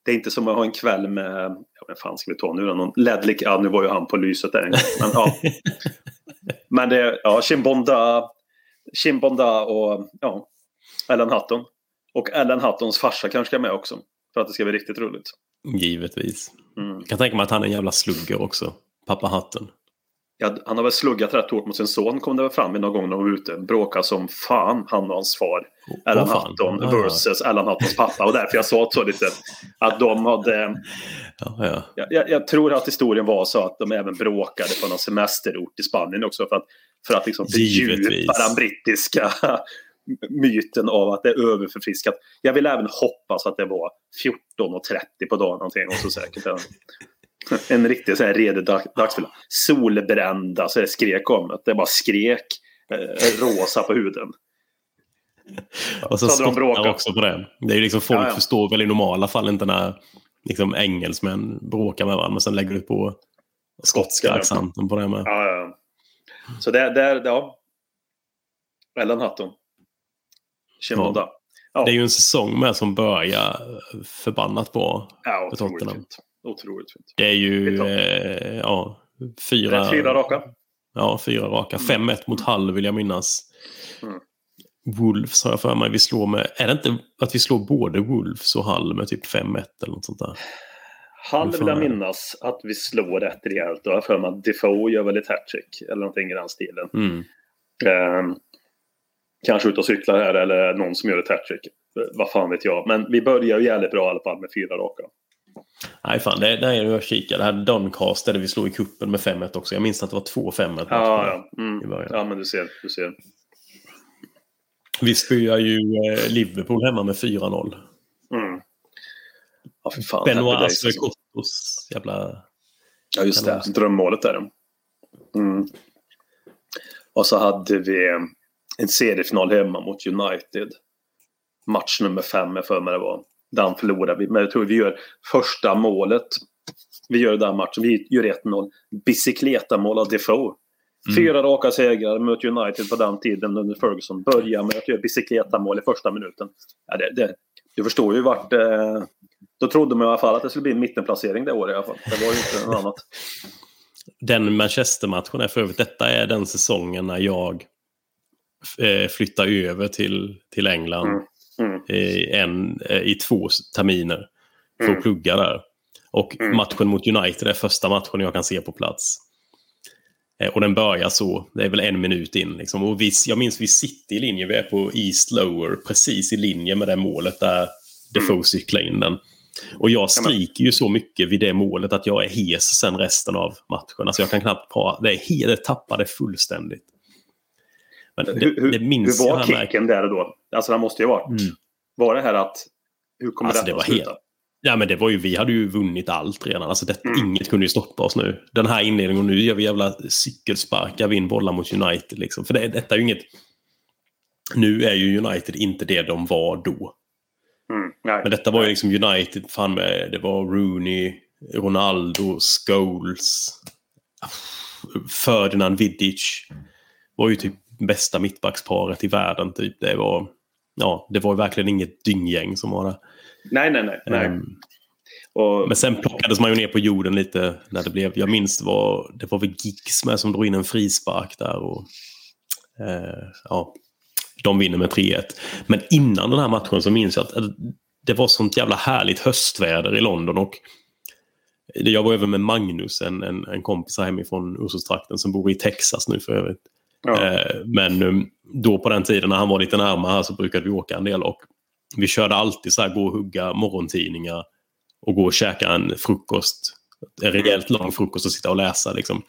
Det är inte som att ha en kväll med vem fan ska vi ta nu då? Någon Ledley, ja nu var ju han på lyset där en gång. Men, ja. [laughs] men det, ja, Chimbonda, Chimbonda och ja, Ellen Hutton. Och Ellen Huttons farsa kanske ska med också. För att det ska bli riktigt roligt. Givetvis. Mm. Jag kan tänka mig att han är en jävla slugger också. Pappa Hutton. Ja, han har väl sluggat rätt hårt mot sin son kom det väl fram i någon gång när de var ute. Bråkade som fan han och hans far. Oh, Alan oh, Hutton ja, versus ja. Alan Huttons pappa. Och därför jag sa så lite. Att de hade... Ja, ja. Jag, jag, tror att historien var så att de även bråkade på någon semesterort i Spanien också. För att, för att liksom fördjupa den brittiska [laughs] myten av att det är överförfriskat. Jag vill även hoppas att det var 14.30 på dagen någonting. Och så säkert en riktig så här redig dag, dagsfylla. Solbrända så det skrek om det. Det bara skrek eh, rosa på huden. [laughs] Och så, så skottar också på det. Det är ju liksom folk ja, ja. förstår väl i normala fall inte när liksom engelsmän bråkar med varandra. Men sen lägger du på skotska accenten på det med. Ja, ja. Så det, det, ja. Ellen Hutton. Shimoda. Ja. Ja. Det är ju en säsong med som börjar förbannat bra ja, för Tottenham. Otroligt fint. Det är ju eh, ja, fyra... fyra raka. Ja, fyra raka. 5-1 mm. mot Hall vill jag minnas. Mm. Wolves har jag för mig vi slår med. Är det inte att vi slår både Wolves och Hall med typ 5-1 eller något sånt där? Hall vill jag minnas att vi slår rätt rejält. Jag har för mig att Defoe gör väl ett hattrick eller någonting i den stilen. Mm. Eh, kanske ut och cyklar här eller någon som gör ett hattrick. Vad fan vet jag. Men vi börjar ju jävligt bra i alla fall med fyra raka. Nej, fan. Det, nej, jag kikar. Det här Doncaster där vi slog i kuppen med 5-1 också. Jag minns att det var 2-5-1. Ja, ja. i Mm. början. ja, men du ser. Du ser. Vi spöar ju eh, Liverpool hemma med 4-0. Mm. Ja, för fan. Benoit days, alltså. Jävla... Ja, just det. Drömmålet där. Mm. Och så hade vi en seriefinal hemma mot United. Match nummer fem, jag för mig det var. Den förlorade vi. Men jag tror vi gör första målet. Vi gör den matchen. Vi gör 1-0. Bicicleta-mål av Defoe. Fyra raka segrar mot United på den tiden under Ferguson. Börjar med att göra bicicleta-mål i första minuten. Ja, det, det, du förstår ju vart... Eh, då trodde man i alla fall att det skulle bli en mittenplacering det året i alla fall. Det var ju inte något annat. Den Manchester-matchen är för övrigt, detta är den säsongen när jag eh, flyttar över till, till England Mm. Mm. i, en, eh, i två terminer för Mm. att plugga där. Och Mm. matchen mot United är första matchen jag kan se på plats. Eh, Och den börjar så, det är väl en minut in. Liksom. Och vi, jag minns vi sitter i linje, vi är på East Lower, precis i linje med det målet där Defoe cyklar in den. Och jag skriker ju så mycket vid det målet att jag är hes sen resten av matchen. Alltså jag kan knappt prata, det, är det tappade fullständigt. Men det, Hur, det minns hur jag var med- kicken där och då? Alltså det måste ju ha varit... Mm. Var det här att... Hur kommer Alltså, detta det att sluta? helt- Ja, men det var ju, vi hade ju vunnit allt redan. Alltså, det, Mm. Inget kunde ju stoppa oss nu. Den här inledningen, och nu gör vi jävla cykelsparkar vi in bollar mot United. Liksom. För det, detta är ju inget... Nu är ju United inte det de var då. Mm. Men detta var ju liksom United, fan med, det var Rooney, Ronaldo, Scholes, Ferdinand Vidic. var ju typ bästa mittbacksparet i världen. Typ. Det, var, ja, det var verkligen inget dynggäng som var där. nej, nej, nej. nej. Ehm, och, men sen plockades man ju ner på jorden lite när det blev, jag minns det var, det var väl Giggs med som drog in en frispark där och eh, ja, de vinner med 3-1. Men innan den här matchen så minns jag att eh, det var sånt jävla härligt höstväder i London och jag var över med Magnus, en, en, en kompis hemifrån Ursus-trakten som bor i Texas nu för övrigt ja. Eh, men um, då på den tiden när han var lite närmare här så brukade vi åka en del och vi körde alltid så här gå och hugga morgontidningar och gå och käka en frukost. En rejält lång frukost och sitta och läsa liksom.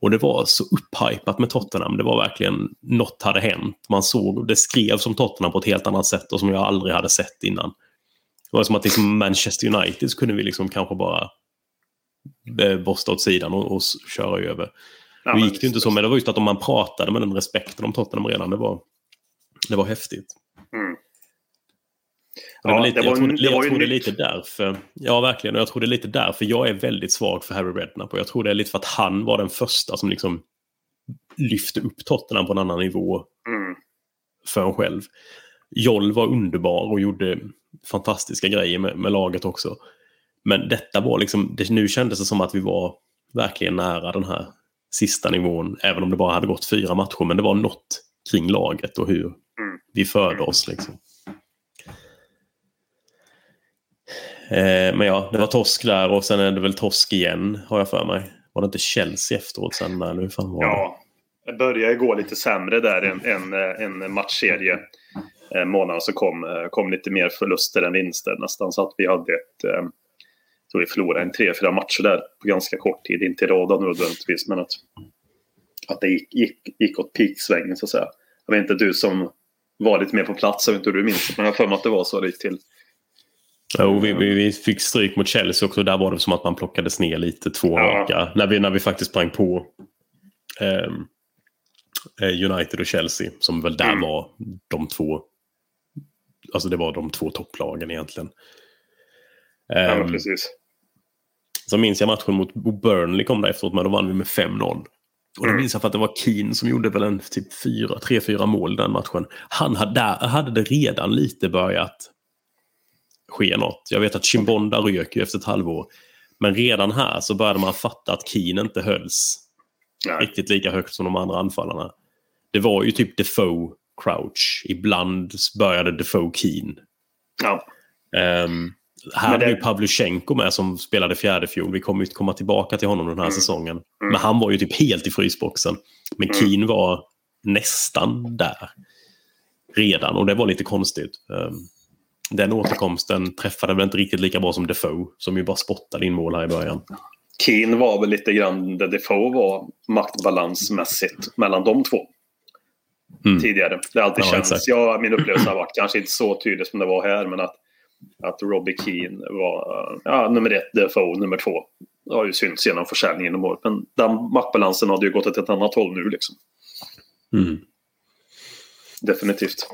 Och det var så upphypat med Tottenham. Det var verkligen något hade hänt. Man såg, det skrevs om Tottenham på ett helt annat sätt och som jag aldrig hade sett innan. Det var som att liksom Manchester United så kunde vi liksom kanske bara eh, borsta åt sidan och, och köra över. Ja, Nu gick det inte så, men det var just att om man pratade med den respekten om Tottenham redan, det var, det var häftigt. Mm. Var Ja, lite, det jag var tror, det, jag tror det är nytt. lite därför. Ja, verkligen. Och jag tror det är lite därför jag är väldigt svag för Harry Redknapp. Och jag tror det är lite för att han var den första som liksom lyfte upp Tottenham på en annan nivå Mm. för en själv. Joll var underbar och gjorde fantastiska grejer med, med laget också. Men detta var liksom, det, nu kändes det som att vi var verkligen nära den här sista nivån. Även om det bara hade gått fyra matcher. Men det var något kring laget och hur vi förde oss. Liksom. Eh, men ja, det var torsk där och sen är det väl torsk igen har jag för mig. Var det inte Chelsea efteråt sen? Eller hur fan var det? Ja, det började gå lite sämre där en, en, en matchserie. Eh, månaden så kom, eh, kom lite mer förluster än vinster nästan. Så att vi hade ett... Så vi förlorade en tre, fyra matcher där på ganska kort tid. Inte i raden nödvändigtvis, men att, att det gick, gick, gick åt piksvängen så att säga. Jag vet inte du som var lite mer på plats, jag vet inte hur du minns men jag har för mig att det var så det gick till. Jo, vi, vi, vi fick stryk mot Chelsea också. Där var det som att man plockades ner lite två Ja. raka. När vi, när vi faktiskt sprang på ehm, eh, United och Chelsea. Som väl där Mm. var de två. Alltså det var de två topplagen egentligen. Ja, Ehm, precis. Så minns jag matchen mot Burnley kom där efteråt, men då vann vi med 5-0. Och då Mm. minns jag för att det var Keane som gjorde väl en typ 3-4 mål den matchen. Han hade, hade det redan lite börjat ske något. Jag vet att Chimbonda rök ju efter ett halvår. Men redan här så började man fatta att Keane inte hölls Nej. riktigt lika högt som de andra anfallarna. Det var ju typ Defoe, Crouch. Ibland började Defoe Keane. Ja. Um, här det- ju Pavlyuchenko med som spelade fjärde fjol. Vi kommer ju komma tillbaka till honom den här Mm. säsongen. Mm. Men han var ju typ helt i frysboxen. Men Mm. Keane var nästan där. Redan och det var lite konstigt. Um, den återkomsten träffade väl inte riktigt lika bra som Defoe, som ju bara spottade in mål här i början. Keane var väl lite grann där Defoe var maktbalansmässigt mellan de två. Mm. Tidigare. Det har alltid Ja, känts. exakt. Ja, min upplevelse har varit kanske inte så tydlig som det var här. Men att, att Robbie Keane var ja, nummer ett, Defoe nummer två. Det har ju synts genom försäljningen om året. Men den maktbalansen hade ju gått åt ett annat håll nu liksom. Mm. Definitivt.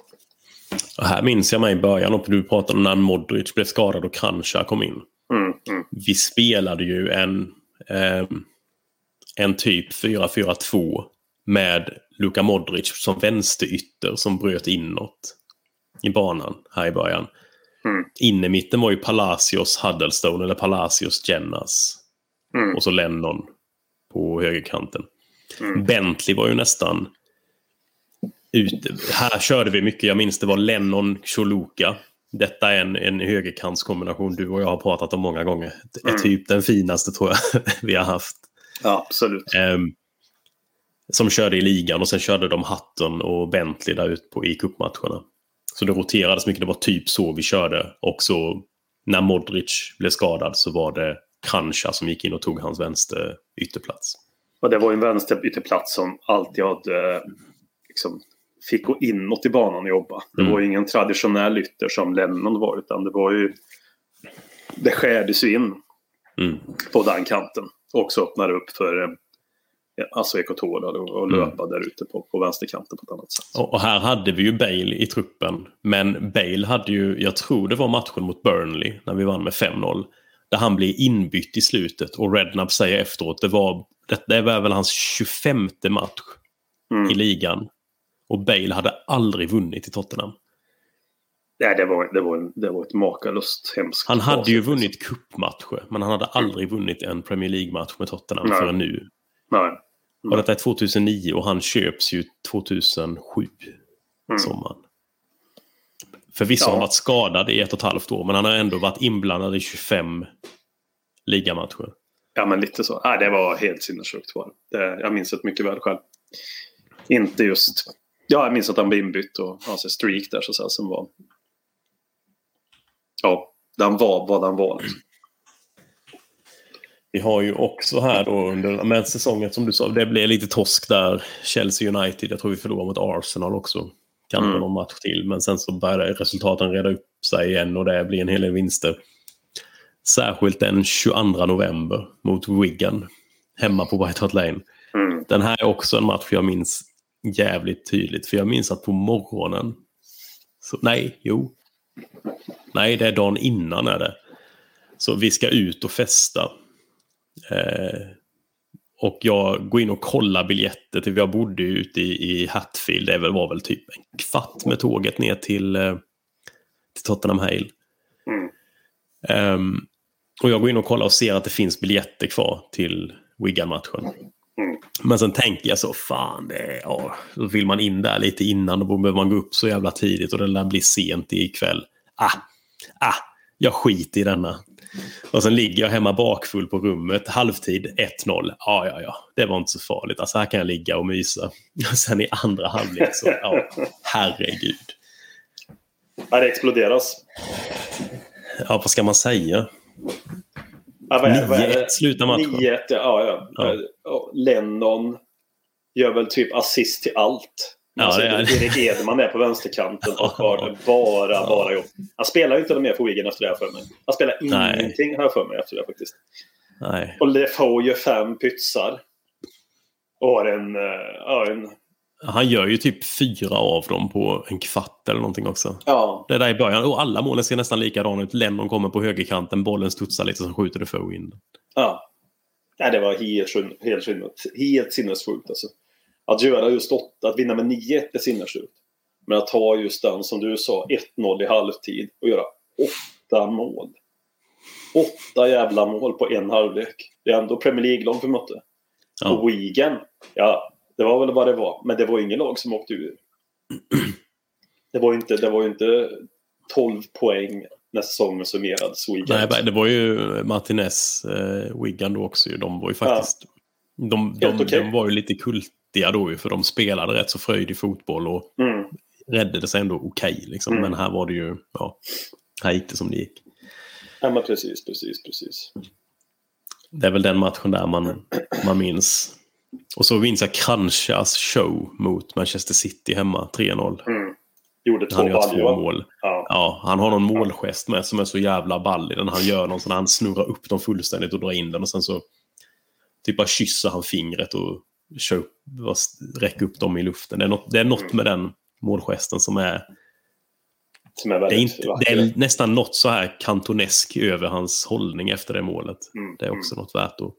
Och här minns jag mig i början, och du pratade om när Modric blev skadad och Kranjca kom in. Mm, mm, Vi spelade ju en, ehm, en typ 4-4-2 med Luka Modric som vänsterytter som bröt inåt i banan här i början. Mm. Inne i mitten var ju Palacios Huddlestone eller Palacios Jennas. Mm. Och så Lennon på högerkanten. Mm. Bentley var ju nästan ute. Här körde vi mycket. Jag minns det var Lennon Choluka. Detta är en, en högerkantskombination du och jag har pratat om många gånger. Det är Mm. typ den finaste tror jag [laughs] vi har haft. Ja, absolut. Ehm, som körde i ligan och sen körde de Hutton och Bentley där ute på, i cupmatcherna. Så det roterades mycket. Det var typ så vi körde. Och så när Modric blev skadad så var det Kranjca som gick in och tog hans vänster ytterplats. Och det var en vänster ytterplats som alltid hade liksom, fick gå inåt i banan och jobba. Det Mm. var ju ingen traditionell ytter som Lennon var utan det var ju det skärdes ju in Mm. på den kanten. Och också öppnade upp för eh, alltså Ekotora och, och Mm. löpa där ute på, på vänsterkanten på ett annat sätt. Och och här hade vi ju Bale i truppen. Men Bale hade ju, jag tror det var matchen mot Burnley när vi vann med 5-0. Där han blev inbytt i slutet och Redknapp säger efteråt, det var, det, det var väl hans 25 match Mm. i ligan. Och Bale hade aldrig vunnit i Tottenham. Nej, det var, det, var en, det var ett makalöst hemskt Han hade ju liksom. vunnit cupmatcher, men han hade aldrig vunnit en Premier League-match med Tottenham Nej. förrän nu. Nej. Och detta är 2009 och han köps ju 2007, Mm. sommaren. Förvisso har Ja. han varit skadad i ett och ett halvt år, men han har ändå varit inblandad i 25 ligamatcher. Ja, men lite så. Nej, det var helt sinnessjukt. Jag minns det mycket väl själv. Inte just... Ja, jag minns att han blev inbytt och alltså streak där så att säga, som var... Ja, den var vad den var. Liksom. Vi har ju också här då under med säsongen som du sa, det blev lite torsk där. Chelsea United, jag tror vi förlorade mot Arsenal också. Kanske Mm. någon match till, men sen så började resultaten reda upp sig igen och det blir en hel del vinster. Särskilt den 22 november mot Wigan, hemma på White Hart Lane. Mm. Den här är också en match jag minns jävligt tydligt, för jag minns att på morgonen... Så, nej, jo. Nej, det är dagen innan är det. Så vi ska ut och festa. Eh, och jag går in och kollar biljetter till jag bodde ju ute i, i Hatfield. Det var väl typ en kvart med tåget ner till, eh, till Tottenham Hale. Mm. Ehm, och jag går in och kollar och ser att det finns biljetter kvar till Wigan-matchen. Mm. Men sen tänker jag så, fan, det är, ja, då vill man in där lite innan. Då behöver man gå upp så jävla tidigt och det lär bli sent ikväll. Ah, ah, jag skiter i denna. Och sen ligger jag hemma bakfull på rummet, halvtid 1-0. Ja, ja, ja, det var inte så farligt. Alltså här kan jag ligga och mysa. Och [laughs] sen i andra halvlek så, ja, herregud. Ja, det exploderas. Ja, vad ska man säga? Ja, vad är- vad är 9-1 det? slutar matchen. 9-1, ja, ja. Ja. ja. Lennon gör väl typ assist till allt. Ja, alltså, det är- Erik Edman är på vänsterkanten och [laughs] har bara, bara jobb. Han spelar ju inte mer för Wigan efter det här för mig. Han spelar Nej. ingenting jag för mig efter det här, faktiskt. Nej. Och Defoe gör fem pytsar. Och har en, eh, ja, en... Han gör ju typ fyra av dem på en kvart eller någonting också. Ja, Det där i början. Och alla målen ser nästan likadana ut. Lennon kommer på högerkanten, bollen studsar lite, så skjuter det få in. ja. Nej, det var helt, helt, helt sinnessjukt alltså. Att göra just åtta, att vinna med 9-1 är sinnessjukt. Men att ta just den som du sa, 1-0 i halvtid och göra åtta mål. Åtta jävla mål på en halvlek. Det är ändå Premier League-lag vi mötte. Ja. Och Wigan, ja, det var väl vad det var. Men det var ingen lag som åkte ur. [clears throat] Det var ju inte, det var inte 12 poäng när säsongen summerades. Wigan. Nej, det var ju Martinez, eh, Wigan då också. De var ju faktiskt... De, de, Helt okej. de var ju lite kultiga då ju, för de spelade rätt så fröjdig fotboll och Mm. räddade sig ändå okej. liksom. Mm. Men här var det ju... Ja. här gick det som det gick. Ja, men precis, precis, precis. Det är väl den matchen där man, man minns. Och så minns jag Kranchas show mot Manchester City hemma, 3-0. Mm. Gjorde två Han gör två mål. Ja. Ja, han har någon målgest med som är så jävla ballig. Den han gör någon sån han snurrar upp dem fullständigt och drar in den och sen så typ bara kysser han fingret och kör upp, dem i luften. Det är något, det är något med den målgesten som är... Som är Det är, inte, det är nästan något så här kantonesk över hans hållning efter det målet. Mm, Det är också något värt att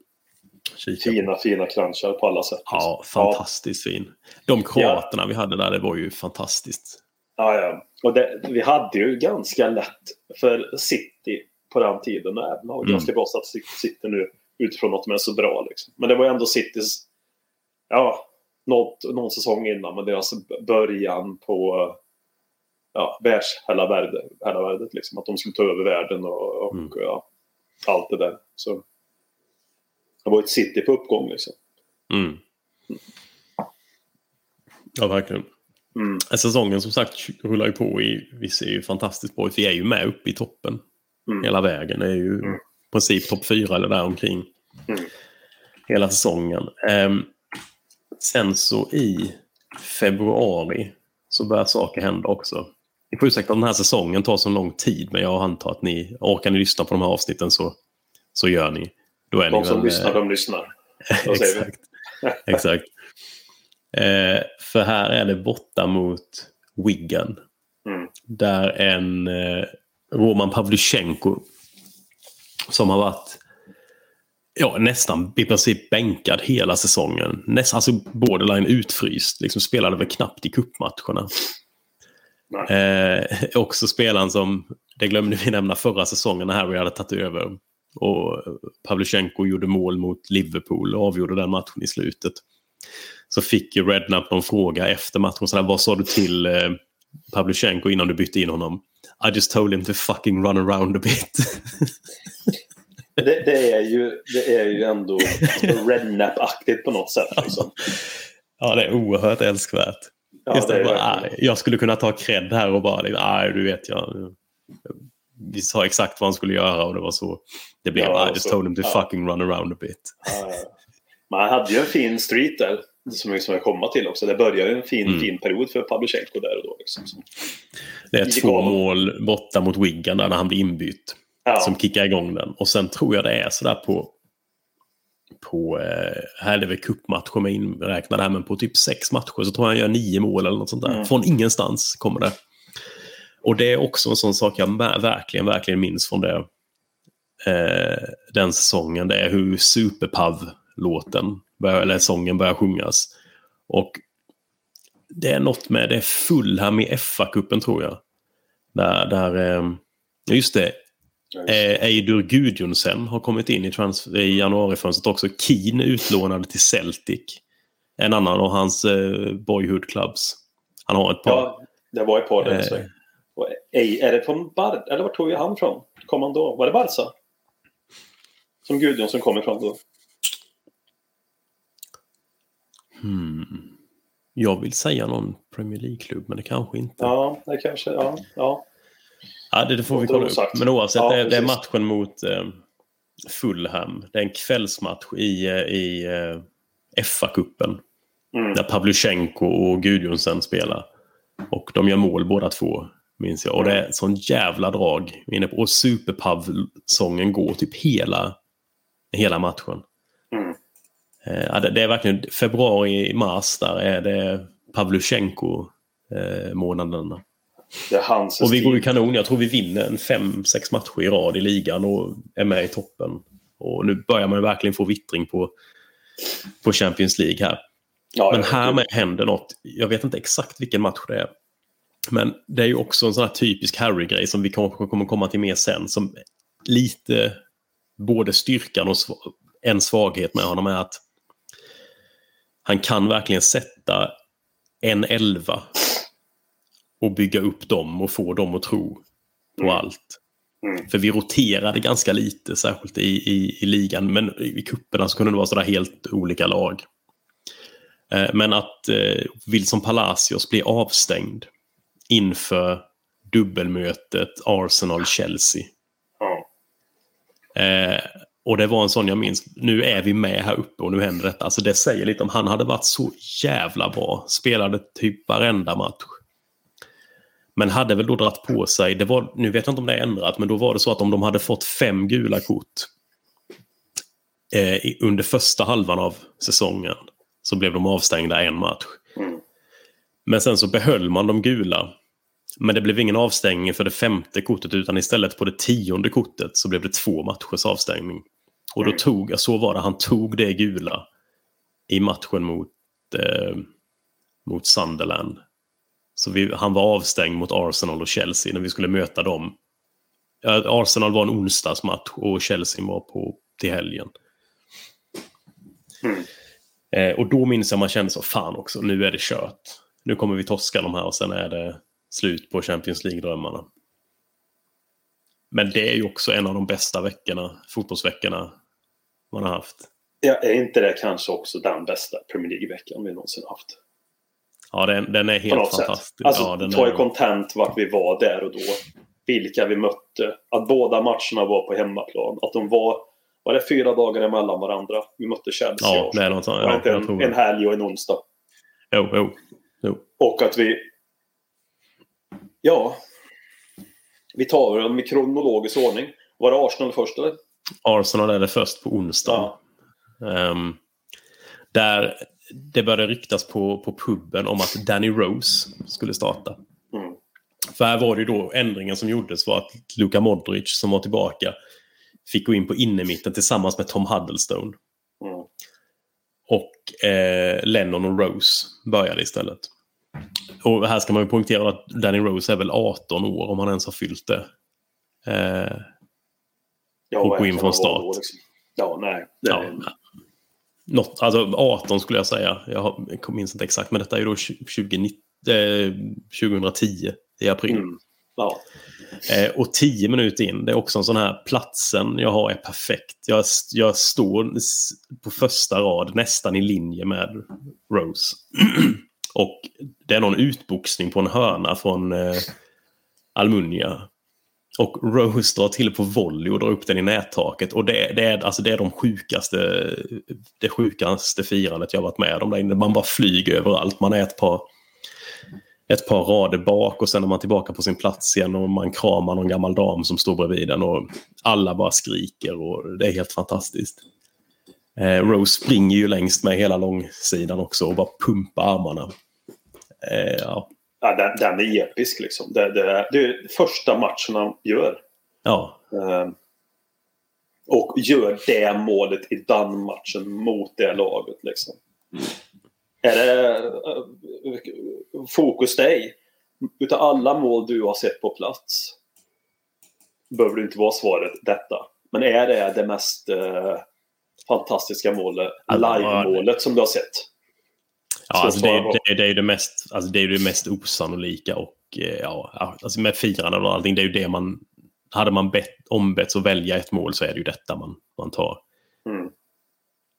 kika på. Fina, fina crunchar på alla sätt. Ja, fantastiskt fin. De kroaterna vi hade där, det var ju fantastiskt. Ja, ja. Och det, vi hade ju ganska lätt för City på den tiden. Även har Mm. ganska bra statistik City nu utifrån att de är så bra. Liksom. Men det var ju ändå Citys, ja, något, någon säsong innan, men deras början på ja, världsherravärdet. herravärdet, Liksom, att de skulle ta över världen och, och Mm. ja, allt det där. Så det var ett City på uppgång liksom. Mm. Ja, verkligen. Mm. Säsongen som sagt rullar ju på. I, vi ser ju fantastiskt bra ut. Vi är ju med uppe i toppen Mm. hela vägen. Det är ju Mm. i princip topp fyra eller där omkring Mm. hela säsongen. Ehm, sen så i februari så börjar saker hända också. Ni får ursäkta att den här säsongen tar så lång tid, men jag antar att ni orkar ni lyssna på de här avsnitten så, så gör ni. Då är De ni som väl, lyssnar, eh, de lyssnar. [laughs] Säger vi? Exakt. Exakt. Eh, för här är det borta mot Wigan. Mm. Där en eh, Roman Pavlyuchenko som har varit ja, nästan i princip bänkad hela säsongen. Näst, alltså borderline utfryst. Liksom spelade väl knappt i cupmatcherna. Nej. Eh, också spelaren som, det glömde vi nämna förra säsongen när Harry hade tagit över. Och Pavlyuchenko gjorde mål mot Liverpool och avgjorde den matchen i slutet. Så fick ju Redknapp någon fråga efter matchen. Så där, vad sa du till eh, Pavlyuchenko innan du bytte in honom? I just told him to fucking run around a bit. [laughs] Det, det, är ju, det är ju ändå rednap-aktigt på något sätt. Liksom. ja, det är oerhört älskvärt. Ja, är bara, "Ah, jag skulle kunna ta cred här och bara, nej du vet jag. Vi sa exakt vad han skulle göra och det var så det blev. Ja, I just så- told him to ja. fucking run around a bit. Ja, han hade ju en fin street där. Som jag komma till också. Det började en fin, Mm. fin period för Pavlyuchenko där och då. Liksom. Det är två mål borta mot Wigan där när han blir inbytt. Ja, Som kickar igång den. Och sen tror jag det är sådär på... På, eh, här är det väl cupmatcher med inräknade här, men på typ sex matcher så tror jag han gör nio mål eller något sånt där. Mm. Från ingenstans kommer det. Och det är också en sån sak jag verkligen, verkligen minns från det. Eh, den säsongen. Det är hur Superpav-låten, eller sången börjar sjungas. Och det är något med det Fulham i FA-cupen tror jag. Där, där eh, just det, Eh, Eidur Gudjonsen har kommit in i, i januarifönstret också. Keen utlånade till Celtic. En annan av hans eh, boyhood clubs. Han har ett par. ja, det var ett par där. Eh. Och, ej, är det från Bar Eller var tog jag han från? Kom han då? Var det Barca? Som Gudjonsson kom ifrån då? Hmm. Jag vill säga någon Premier League-klubb, men det kanske inte. Ja, det kanske. Ja, ja. Ja, det, det får vi kolla upp. Men oavsett, Ja, det, det är matchen mot eh, Fulham. Det är en kvällsmatch i, eh, i eh, FA-cupen. Mm. Där Pavlyuchenko och Gudjonsen spelar. Och de gör mål båda två, minns jag. Och det är sån jävla drag. inne på- Och Superpav-sången går typ hela, hela matchen. Mm. Eh, det, det är verkligen februari, mars där är det Pavlyuchenko-månaderna. Är hans Och vi går ju kanon. Jag tror vi vinner en fem, sex matcher i rad i ligan och är med i toppen. Och nu börjar man verkligen få vittring på, på Champions League här. Ja, Men här med händer något. Jag vet inte exakt vilken match det är. Men det är ju också en sån här typisk Harry-grej som vi kanske kommer komma till mer sen. Som lite både styrkan och en svaghet med honom är att han kan verkligen sätta en elva och bygga upp dem och få dem att tro på Mm. allt. Mm. För vi roterade ganska lite, särskilt i, i, i ligan. Men i kupperna så kunde det vara sådär helt olika lag. Eh, Men att eh, Wilson Palacios blir avstängd inför dubbelmötet Arsenal-Chelsea. Ja. Eh, och det var en sån jag minns. Nu är vi med här uppe och nu händer detta. Alltså det säger lite om han hade varit så jävla bra. Spelade typ varenda match. Men hade väl då dratt på sig, det var, nu vet jag inte om det är ändrat, men då var det så att om de hade fått fem gula kort eh, under första halvan av säsongen så blev de avstängda en match. Mm. Men sen så behöll man de gula. Men det blev ingen avstängning för det femte kortet utan istället på det tionde kortet så blev det två matchers avstängning. Och då Mm. tog, så var det, han tog det gula i matchen mot, eh, mot Sunderland. Så vi, han var avstängd mot Arsenal och Chelsea när vi skulle möta dem. Arsenal var en onsdagsmatch och Chelsea var på till helgen. Mm. Eh, och då minns jag man kände så, fan också, nu är det kört. Nu kommer vi torska de här och sen är det slut på Champions League-drömmarna. Men det är ju också en av de bästa veckorna, fotbollsveckorna man har haft. Ja, är inte det kanske också den bästa Premier League-veckan vi någonsin haft? Ja, den, den är helt fantastisk. Alltså, ja, den ta i kontent vart vi var där och då. Vilka vi mötte. Att båda matcherna var på hemmaplan. Att de var... Var det fyra dagar emellan varandra? Vi mötte Chelsea ja, det är något Ja, inte en, en helg och en onsdag. Jo, jo, jo. Och att vi... Ja. Vi tar dem i kronologisk ordning. Var det Arsenal först eller? Arsenal är det först på onsdag. Ja. Ehm, där det började ryktas på, på puben om att Danny Rose skulle starta. Mm. För här var det ju då ändringen som gjordes var att Luka Modric som var tillbaka fick gå in på innermitten tillsammans med Tom Huddlestone. Mm. Och eh, Lennon och Rose började istället. Och här ska man ju poängtera att Danny Rose är väl 18 år om han ens har fyllt det. Eh, Och gå in från start. liksom? Ja, nej. Det Ja. Något, alltså 18 skulle jag säga. Jag, minns inte exakt, men detta är ju då 20, eh, 2010 i april. mm. Ja. Eh, och 10 minuter in, det är också en sån här platsen jag har är perfekt. Jag, jag står på första rad nästan i linje med Rose. [clears throat] och det är någon utboxning på en hörna från eh, Almunia. Och Rose drar till på volley och drar upp den i nättaket. Och det, det, är, alltså det är de sjukaste, det sjukaste firandet jag varit med om där inne. Man bara flyger överallt. Man är ett par, ett par rader bak och sen är man tillbaka på sin plats igen och man kramar någon gammal dam som står bredvid den och alla bara skriker och det är helt fantastiskt. Eh, Rose springer ju längst med hela långsidan också och bara pumpar armarna. Eh, ja. Ja, den, den är episk liksom. Det, det, det är första matchen han gör. ja, Eh, och gör det målet i den matchen mot det laget. Liksom. Är det eh, fokus dig? Utav alla mål du har sett på plats behöver du inte vara svaret detta. Men är det det mest eh, fantastiska målet, live-målet som du har sett? Ja, Så alltså det, det, det är det mest, alltså det är det mest osannolika och eh, ja, alltså med firande och allting, det är ju det man... Hade man bett, ombetts att välja ett mål så är det ju detta man, man tar. Mm.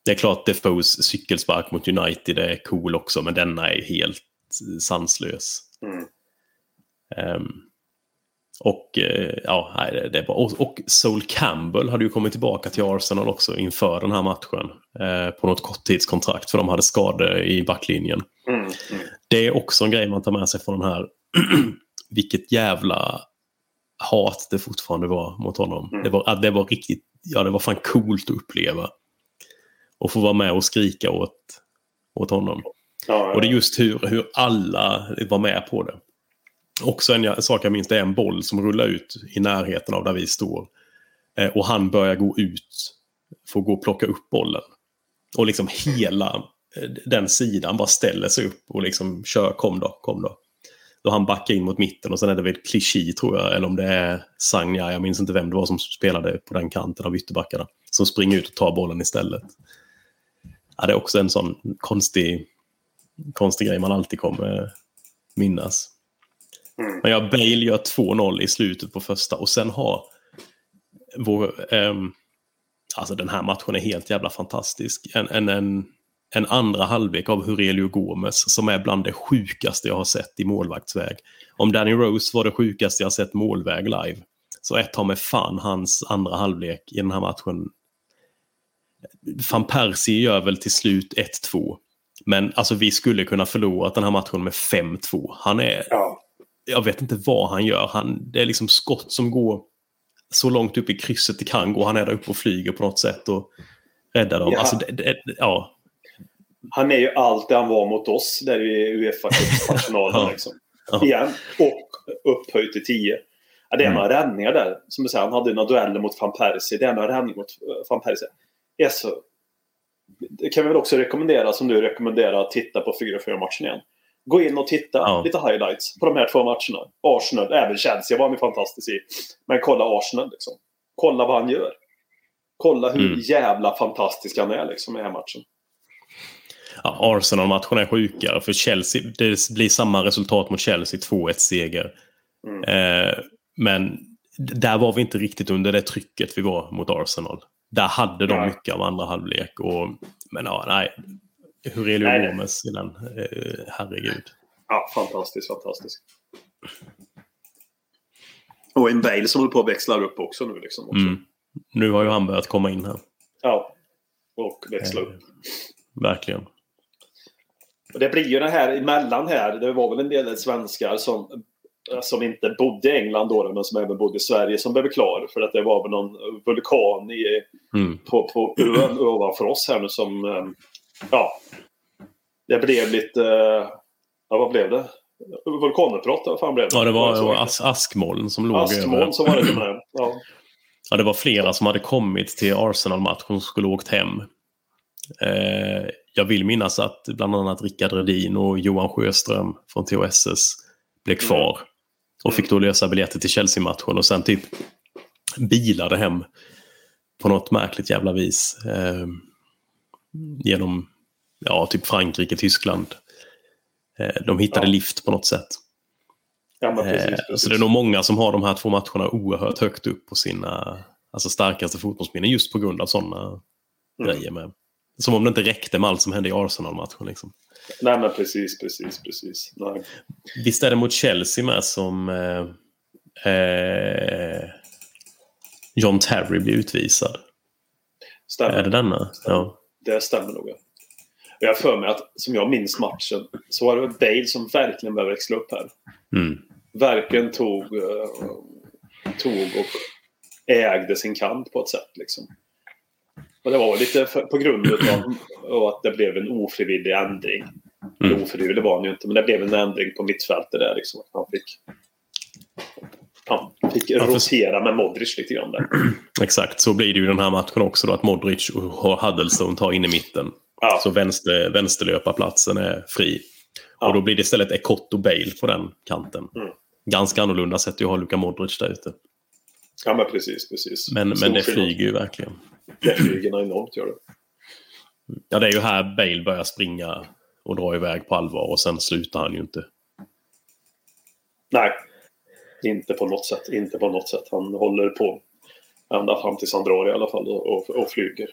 Det är klart Defoes cykelspark mot United är cool också, men denna är helt sanslös. Mm. Ehm, och eh, ja, nej, det, är bra. Och, och Sol Campbell hade ju kommit tillbaka till Arsenal också inför den här matchen. Eh, på något korttidskontrakt för de hade skador i backlinjen. Mm. Mm. Det är också en grej man tar med sig från den här. [clears throat] Vilket jävla hat det fortfarande var mot honom. Mm. Det, var, det var riktigt, ja det var fan coolt att uppleva. Och få vara med och skrika åt, åt honom. Ja, Och det är just hur, hur alla var med på det. Också en, en sak jag minns, det är en boll som rullar ut i närheten av där vi står. Eh, och han börjar gå ut, får gå och plocka upp bollen. Och liksom hela eh, den sidan bara ställer sig upp och liksom kör, kom då, kom då. Då han backar in mot mitten och sen är det väl Clichy tror jag, eller om det är Sagna, jag minns inte vem det var som spelade på den kanten av ytterbackarna. Som springer ut och tar bollen istället. Ja, det är också en sån konstig konstig grej man alltid kommer eh, minnas. Mm. Men ja, Bale gör 2-0 i slutet på första och sen har vår... ehm, alltså den här matchen är helt jävla fantastisk. En, en, en, en andra halvlek av Hurelio Gomes som är bland det sjukaste jag har sett i målvaktsväg. Om Danny Rose var det sjukaste jag sett målväg live, så ett har med fan hans andra halvlek i den här matchen. Van Persie gör väl till slut 1-2. Men alltså vi skulle kunna förlora den här matchen med 5-2. Han är... Ja. Jag vet inte vad han gör. Han, det är liksom skott som går så långt upp i krysset det kan gå. Han är där uppe och flyger på något sätt och räddar dem. Ja. Alltså, det, det, ja. Han är ju allt det han var mot oss där i uefa cupsfinalen [laughs] Ja. liksom. Ja. Igen. Och upphöjt till 10. Ja, det är Mm. några räddningar där. Som du säger, han hade några dueller mot van Persie. Det är några räddningar mot eh, van Persie. Är så... Det kan vi väl också rekommendera, som du rekommenderar, att titta på 4-4-matchen igen. Gå in och titta Ja. lite highlights på de här två matcherna. Arsenal, även Chelsea var han ju fantastisk i. Men kolla Arsenal liksom. Kolla vad han gör. Kolla hur Mm. jävla fantastisk han är liksom i den här matchen. Ja, Arsenal-matchen är sjukare för Chelsea. Det blir samma resultat mot Chelsea, 2-1 seger. Mm. Eh, men där var vi inte riktigt under det trycket vi var mot Arsenal. Där hade de mycket av andra halvlek. Och, men ja, nej. Hurelio Nej. Gomes i den. Eh, herregud. Ja, fantastiskt, fantastiskt. Och en Bale som håller på att växla upp också nu liksom. Också. Mm. Nu har ju han börjat komma in här. Ja. Och växla upp. Verkligen. Och det blir ju det här emellan här. Det var väl en del svenskar som, som inte bodde i England då, men som även bodde i Sverige som blev klar. För att det var väl någon vulkan i, Mm. på, på ön ovanför oss här nu som... Ja. Det blev lite... Ja, vad blev det? Vulkanutbrott, vad fan blev det? Ja, det var, det var as askmoln som låg Askmoln över. som var det till med. Ja. Ja, det var flera som hade kommit till Arsenal-matchen som skulle åkt hem. Eh, jag vill minnas att bland annat Rickard Redin och Johan Sjöström från THSS blev kvar. Och fick då lösa biljetter till Chelsea-matchen och sen typ bilade hem på något märkligt jävla vis. Eh, genom ja, typ Frankrike, Tyskland. Eh, de hittade Ja. lift på något sätt. Ja, men precis, Eh, precis. Så det är nog många som har de här två matcherna oerhört högt upp på sina alltså starkaste fotbollsminnen just på grund av sådana Mm. grejer. Med. Som om det inte räckte med allt som hände i Arsenal-matchen. Liksom. Nej, men precis, precis, precis. Nej. Visst är det mot Chelsea med som eh, eh, John Terry blir utvisad? Stämmer. Är det denna? Ja. Det stämmer nog. ja. Jag har för mig att, som jag minns matchen, så var det Bale som verkligen behövde växla upp här. Mm. Verkligen tog, eh, tog och ägde sin kant på ett sätt. Liksom. Och det var lite för, på grund av, att det blev en ofrivillig ändring. Mm. Ofrivillig var han ju inte, men det blev en ändring på mittfältet där. Liksom. Han fick, han fick Ja, för- rotera med Modric lite grann där. [clears throat] Exakt, så blir det ju den här matchen också då att Modric och Huddlestone tar in i mitten. Ja, Så vänster, vänsterlöparplatsen är fri. Och då blir det istället Ekott och Bale på den kanten. Mm. Ganska annorlunda sätt att ha Luka Modric där ute. ja men precis, precis. Men, Stor men det skillnad. flyger ju verkligen. Det flyger enormt gör det. Ja, det är ju här Bale börjar springa och dra iväg på allvar och sen slutar han ju inte. Nej. Inte på något sätt. Inte på något sätt. Han håller på ända fram tills han drar i alla fall och, och, flyger.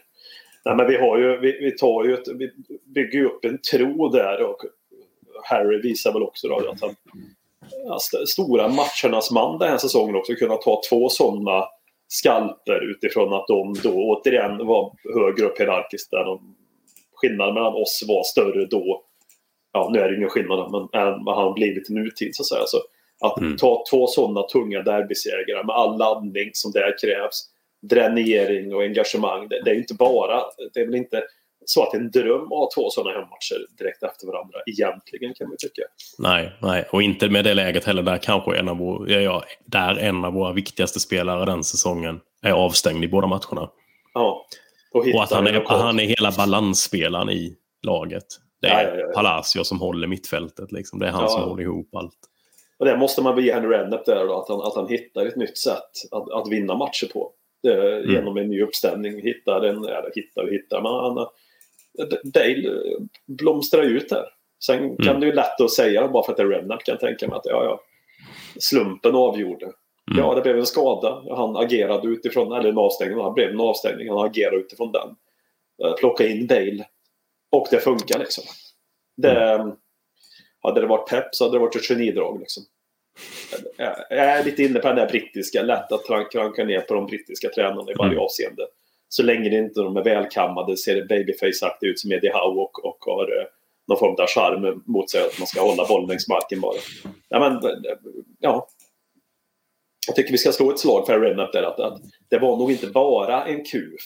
Nej, men vi, har ju, vi, vi, tar ju ett, vi bygger ju upp en tro där och Harry visar väl också då att han ja, st- stora matchernas man den här säsongen också kunna ta två sådana skalper utifrån att de då återigen var högre upp hierarkiskt där de, skillnaden mellan oss var större då ja, nu är det ingen skillnad, men än vad han blivit i nutid så att säga. Så att Mm. ta två sådana tunga derbysegrar med all laddning som där krävs, dränering och engagemang. Det, det är inte bara, det är väl inte så att det är en dröm att ha två sådana hemmatcher direkt efter varandra. Egentligen kan man tycka. Nej, nej, och inte med det läget heller där kanske en av, vår, ja, där en av våra viktigaste spelare den säsongen är avstängd i båda matcherna. Ja. Och, Och att han är, han är hela balansspelaren i laget. Det är Ja, ja, ja. Palacio som håller mittfältet. Liksom. Det är han som håller ihop allt. Och det måste man väl ge Henry Redknapp där då, att han, att han hittar ett nytt sätt att, att vinna matcher på. Det, Mm. Genom en ny uppställning. Hittar en, eller hittar och hittar. Men han, Dale eh, blomstrar ut där. Sen Mm. kan det ju lätt att säga bara för att det är Redknapp kan jag tänka mig att ja, ja. Slumpen avgjorde. Mm. Ja, det blev en skada. Han agerade utifrån, eller en avstängning. Han blev en avstängning. Han agerade utifrån den. Eh, Plocka in Dale. Och det funkar liksom. Det, hade det varit pepp så hade det varit ett genidrag liksom. Jag är lite inne på den där brittiska, lätt att kranka ner på de brittiska tränarna i varje Mm. avseende. Så länge det inte de är välkammade, ser babyface-aktiga ut som Eddie Howe och, och har eh, någon form av charm mot sig att man ska hålla bollen längs marken bara. Ja, men, ja. Jag tycker vi ska slå ett slag för Redknapp där att, att det var nog inte bara en kuf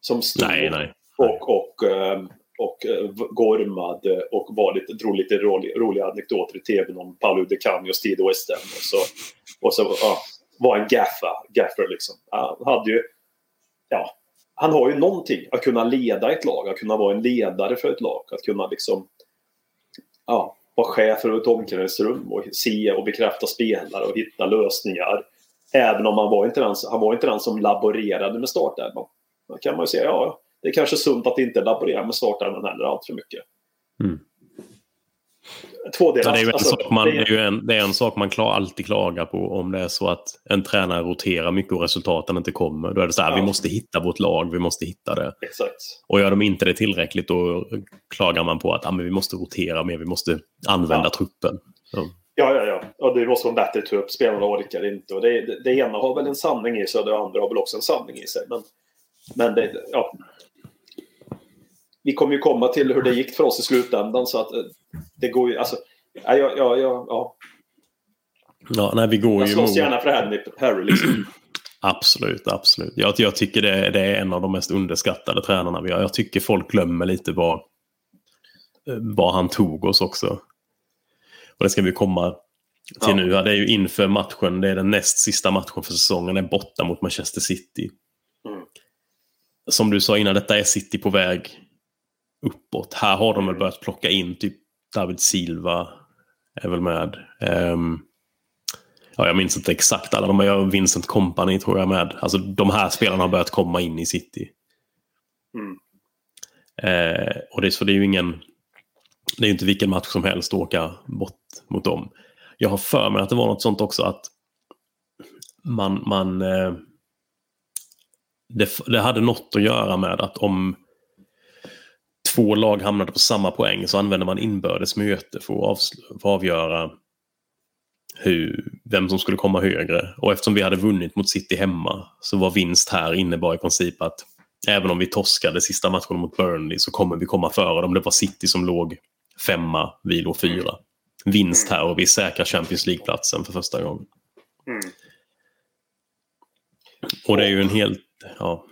som stod Nej, nej. och, och, eh, och eh, gormade eh, och var lite, drog lite rolig, roliga anekdoter i tvn om Paolo Di tid och Steve West End. Och så, och så ja, var en gaffa, gaffer liksom. Han hade ju, ja, han har ju någonting att kunna leda ett lag, att kunna vara en ledare för ett lag, att kunna liksom ja, vara chef för ett omklädningsrum och se och bekräfta spelare och hitta lösningar. Även om han var inte den, han var inte den som laborerade med startelvan. Då kan man ju säga, ja, det är kanske sunt att inte laborera med startelvan heller allt för mycket. Mm. Två delar. Ja, det, är ju en Alltså, sak man, det det, är- ju en, det är en sak man klar, alltid klagar på om det är så att en tränare roterar mycket och resultaten inte kommer. Då är det så här, Ja. vi måste hitta vårt lag, vi måste hitta det. Exakt. Och gör de inte det tillräckligt då klagar man på att ah, men vi måste rotera mer, vi måste använda Ja. truppen. Ja. Ja, ja, ja. Och det måste vara en bättre trupp. Spelarna orkar inte. Och det, det, det ena har väl en sanning i sig och det andra har väl också en sanning i sig. Men, men det, ja. Vi kommer ju komma till hur det gick för oss i slutändan så att eh, det går ju, alltså, ja, ja, ja, ja, ja. Nej, vi går Jag slåss mot... gärna för Harry, Harry liksom. [clears throat] Absolut, absolut. Jag, jag tycker det, det är en av de mest underskattade tränarna vi har. Jag tycker folk glömmer lite vad, eh, vad han tog oss också. Och det ska vi komma till Ja. nu. Det är ju inför matchen, det är den näst sista matchen för säsongen, är borta mot Manchester City. Mm. Som du sa innan, detta är City på väg uppåt. Här har de väl börjat plocka in typ David Silva är väl med. Ehm, ja, jag minns inte exakt alla. De har Vincent Company tror jag med. Alltså de här spelarna har börjat komma in i City. Mm. Eh, och det, så det är ju ingen... Det är ju inte vilken match som helst att åka bort mot dem. Jag har för mig att det var något sånt också att man... man eh, det, det hade något att göra med att om två lag hamnade på samma poäng så använder man inbördes möte för att, för att avgöra hur, vem som skulle komma högre. Och eftersom vi hade vunnit mot City hemma så var vinst här innebar i princip att även om vi torskade sista matchen mot Burnley så kommer vi komma före dem. Det var City som låg femma, vi låg fyra. Vinst här och vi säkrar Champions League-platsen för första gången. Mm. Och det är ju en helt... Ja,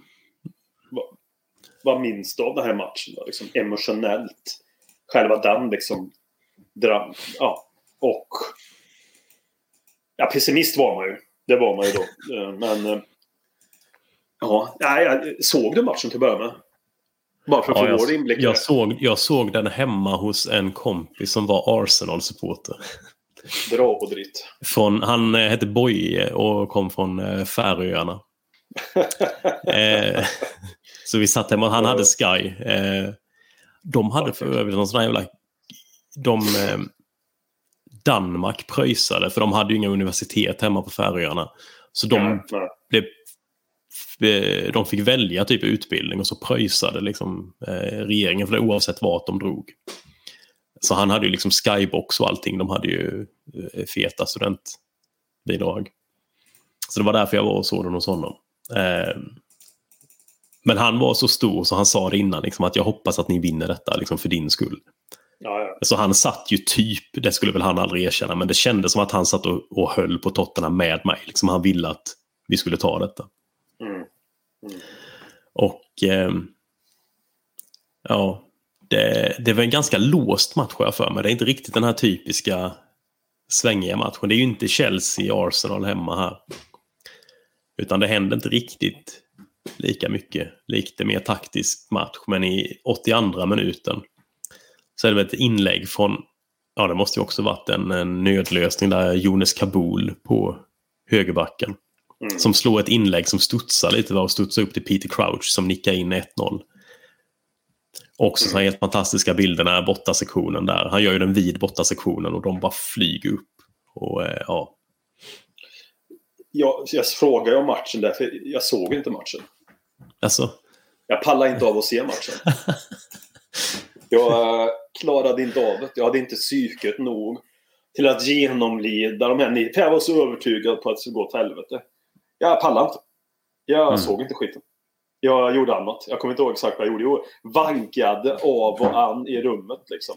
vad minns du av den här matchen då? Liksom emotionellt. Själva den liksom. Dra, ja, och... Ja, pessimist var man ju. Det var man ju då. Eh, Men... eh, Ja, jag såg du matchen till att börja med? Bara för att ja få vår jag, inblick jag, såg, jag såg den hemma hos en kompis som var Arsenal-supporter. Bra och dritt. Från, han eh, hette Boje och kom från Färöarna. [laughs] eh, så vi satt hemma, han hade Sky. Eh, de hade för övrigt någon sån här jävla... De, eh, Danmark pröjsade, för de hade ju inga universitet hemma på Färöarna. Så de, blev, eh, de fick välja typ utbildning och så pröjsade liksom, regeringen för det oavsett vart de drog. Så han hade ju liksom skybox och allting. De hade ju feta studentbidrag. Så det var därför jag var och såg den hos honom. Eh, men han var så stor så han sa det innan liksom, att jag hoppas att ni vinner detta liksom, för din skull. Ja, ja. Så han satt ju typ, det skulle väl han aldrig erkänna, men det kändes som att han satt och, och höll på Tottenham med mig. Liksom, han ville att vi skulle ta detta. Mm. Och ehm, ja, det, det var en ganska låst match jag för mig. Det är inte riktigt den här typiska svängiga matchen. Det är ju inte Chelsea-Arsenal hemma här. Utan det händer inte riktigt lika mycket. Lite mer taktisk match. Men i 82 minuten så är det väl ett inlägg från, ja det måste ju också varit en, en nödlösning där Jonas Kabul på högerbacken. Mm. Som slår ett inlägg som studsar lite och studsar upp till Peter Crouch som nickar in 1-0. Också så här helt fantastiska bilderna, bortasektionen där. Han gör ju den vid bortasektionen och de bara flyger upp. Och eh, ja, Jag, jag frågade om matchen där, för jag såg inte matchen. Alltså. Jag pallar inte av att se matchen. [laughs] Jag eh, klarade inte av det. Jag hade inte psyket nog till att genomlida de här nio. För jag var så övertygad på att det skulle gå åt helvete. Jag pallade inte. Jag Mm. såg inte skiten. Jag gjorde annat. Jag kommer inte ihåg exakt vad jag gjorde. Jag vankade av och an i rummet liksom.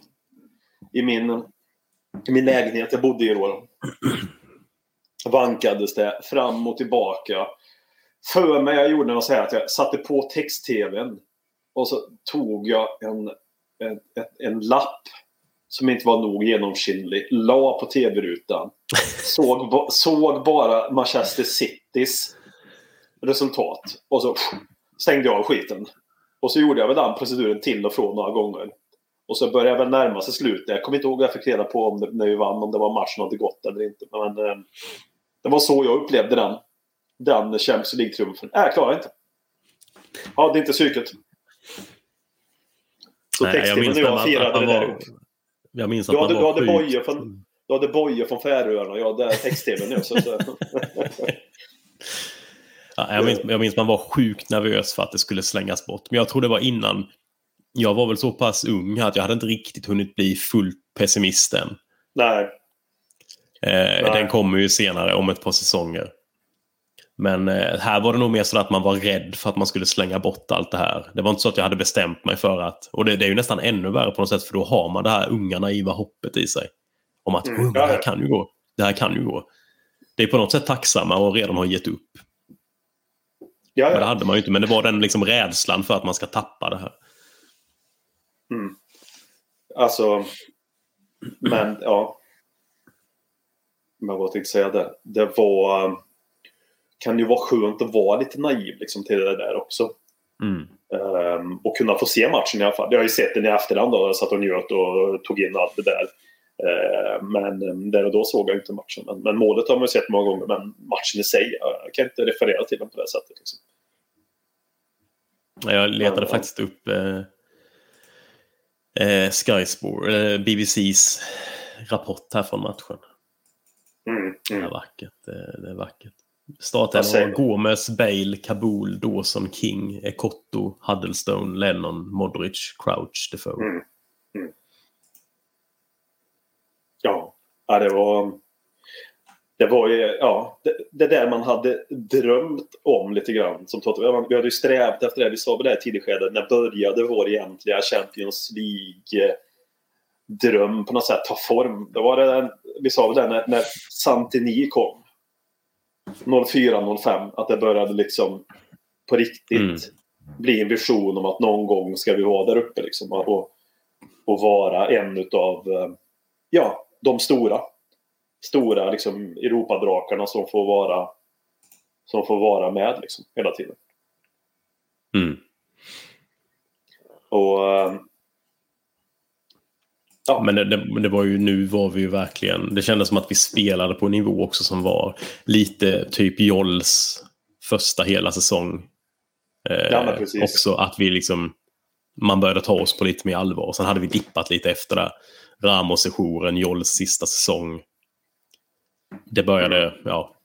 I min, i min lägenhet jag bodde i då. [clears throat] Vankades det fram och tillbaka. För mig jag gjorde något så här att jag satte på text-tvn. Och så tog jag en, en, en, en lapp som inte var nog genomskinlig. La på tv-rutan. [laughs] Såg, såg bara Manchester Citys resultat. Och så stängde jag av skiten. Och så gjorde jag väl den proceduren till och från några gånger. Och så började jag väl närma sig slutet. Jag kommer inte ihåg vad jag fick reda på om det, när vi vann, om det var matchen hade gått eller inte. Men eh, det var så jag upplevde den. Den Champions League-triumfen. Nej, jag klarar inte. Ja, det är inte psyket. Så Nej, texten och jag firade det där. Jag minns att Du man du var hade från, du hade bojor från Färöarna och jag hade text-tv nu. Så, så. [laughs] Ja, jag, minns, jag minns man var sjukt nervös för att det skulle slängas bort. Men jag tror det var innan. Jag var väl så pass ung att jag hade inte riktigt hunnit bli fullt pessimist än. Nej. Eh, den kommer ju senare om ett par säsonger. Men eh, här var det nog mer så att man var rädd för att man skulle slänga bort allt det här. Det var inte så att jag hade bestämt mig för att... Och det, det är ju nästan ännu värre på något sätt för då har man det här unga naiva hoppet i sig. Om att Mm, "Oh, det ja, här ja. kan ju gå. Det här kan ju gå. Det är på något sätt tacksamma och redan har gett upp. Ja, Men det ja. hade man ju inte. Men det var den liksom rädslan för att man ska tappa det här. Alltså. Men ja. Men vad tänkte jag säga det? Det var. Kan ju vara skönt att vara lite naiv liksom till det där också. Mm. Ehm, och kunna få se matchen i alla fall. Jag har ju sett den i efterhand då. Jag satt och njöt och tog in allt det där. Ehm, men ehm, där och då såg jag inte matchen. Men, men målet har man ju sett många gånger. Men matchen i sig, jag kan inte referera till den på det sättet. Liksom. Jag letade Ja. faktiskt upp eh, eh, Sky Sport, eh, BBCs rapport här från matchen. Mm, Det är mm. vackert. Det är vackert. Säger var? Gomes, Bale, Kabul, Dawson, King, Ekotto, Huddlestone, Lennon, Modric, Crouch, Defoe. Mm. Ja, ja det var... Det var ju, ja, det, det där man hade drömt om lite grann. Som Tottenham. vi hade ju strävat efter det. Vi sa väl det här tidigt skede. När började vår egentliga Champions League-dröm på något sätt ta form? Då var det, vi sa det när, när Santini kom. 04-05. Att det började liksom på riktigt Mm. bli en vision om att någon gång ska vi vara där uppe. Liksom, och, och vara en utav ja, de stora. Stora liksom, Europadrakarna som får vara som får vara med liksom, hela tiden. Mm. Och eh, ja, Men det, det, det var ju nu var vi ju verkligen, det kändes som att vi spelade på en nivå också som var lite typ Jolls första hela säsong. Eh, Ja, också att vi liksom, man började ta oss på lite mer allvar. Och sen hade vi dippat lite efter det. Ramos-sessionen, Jolls sista säsong. Det började, ja.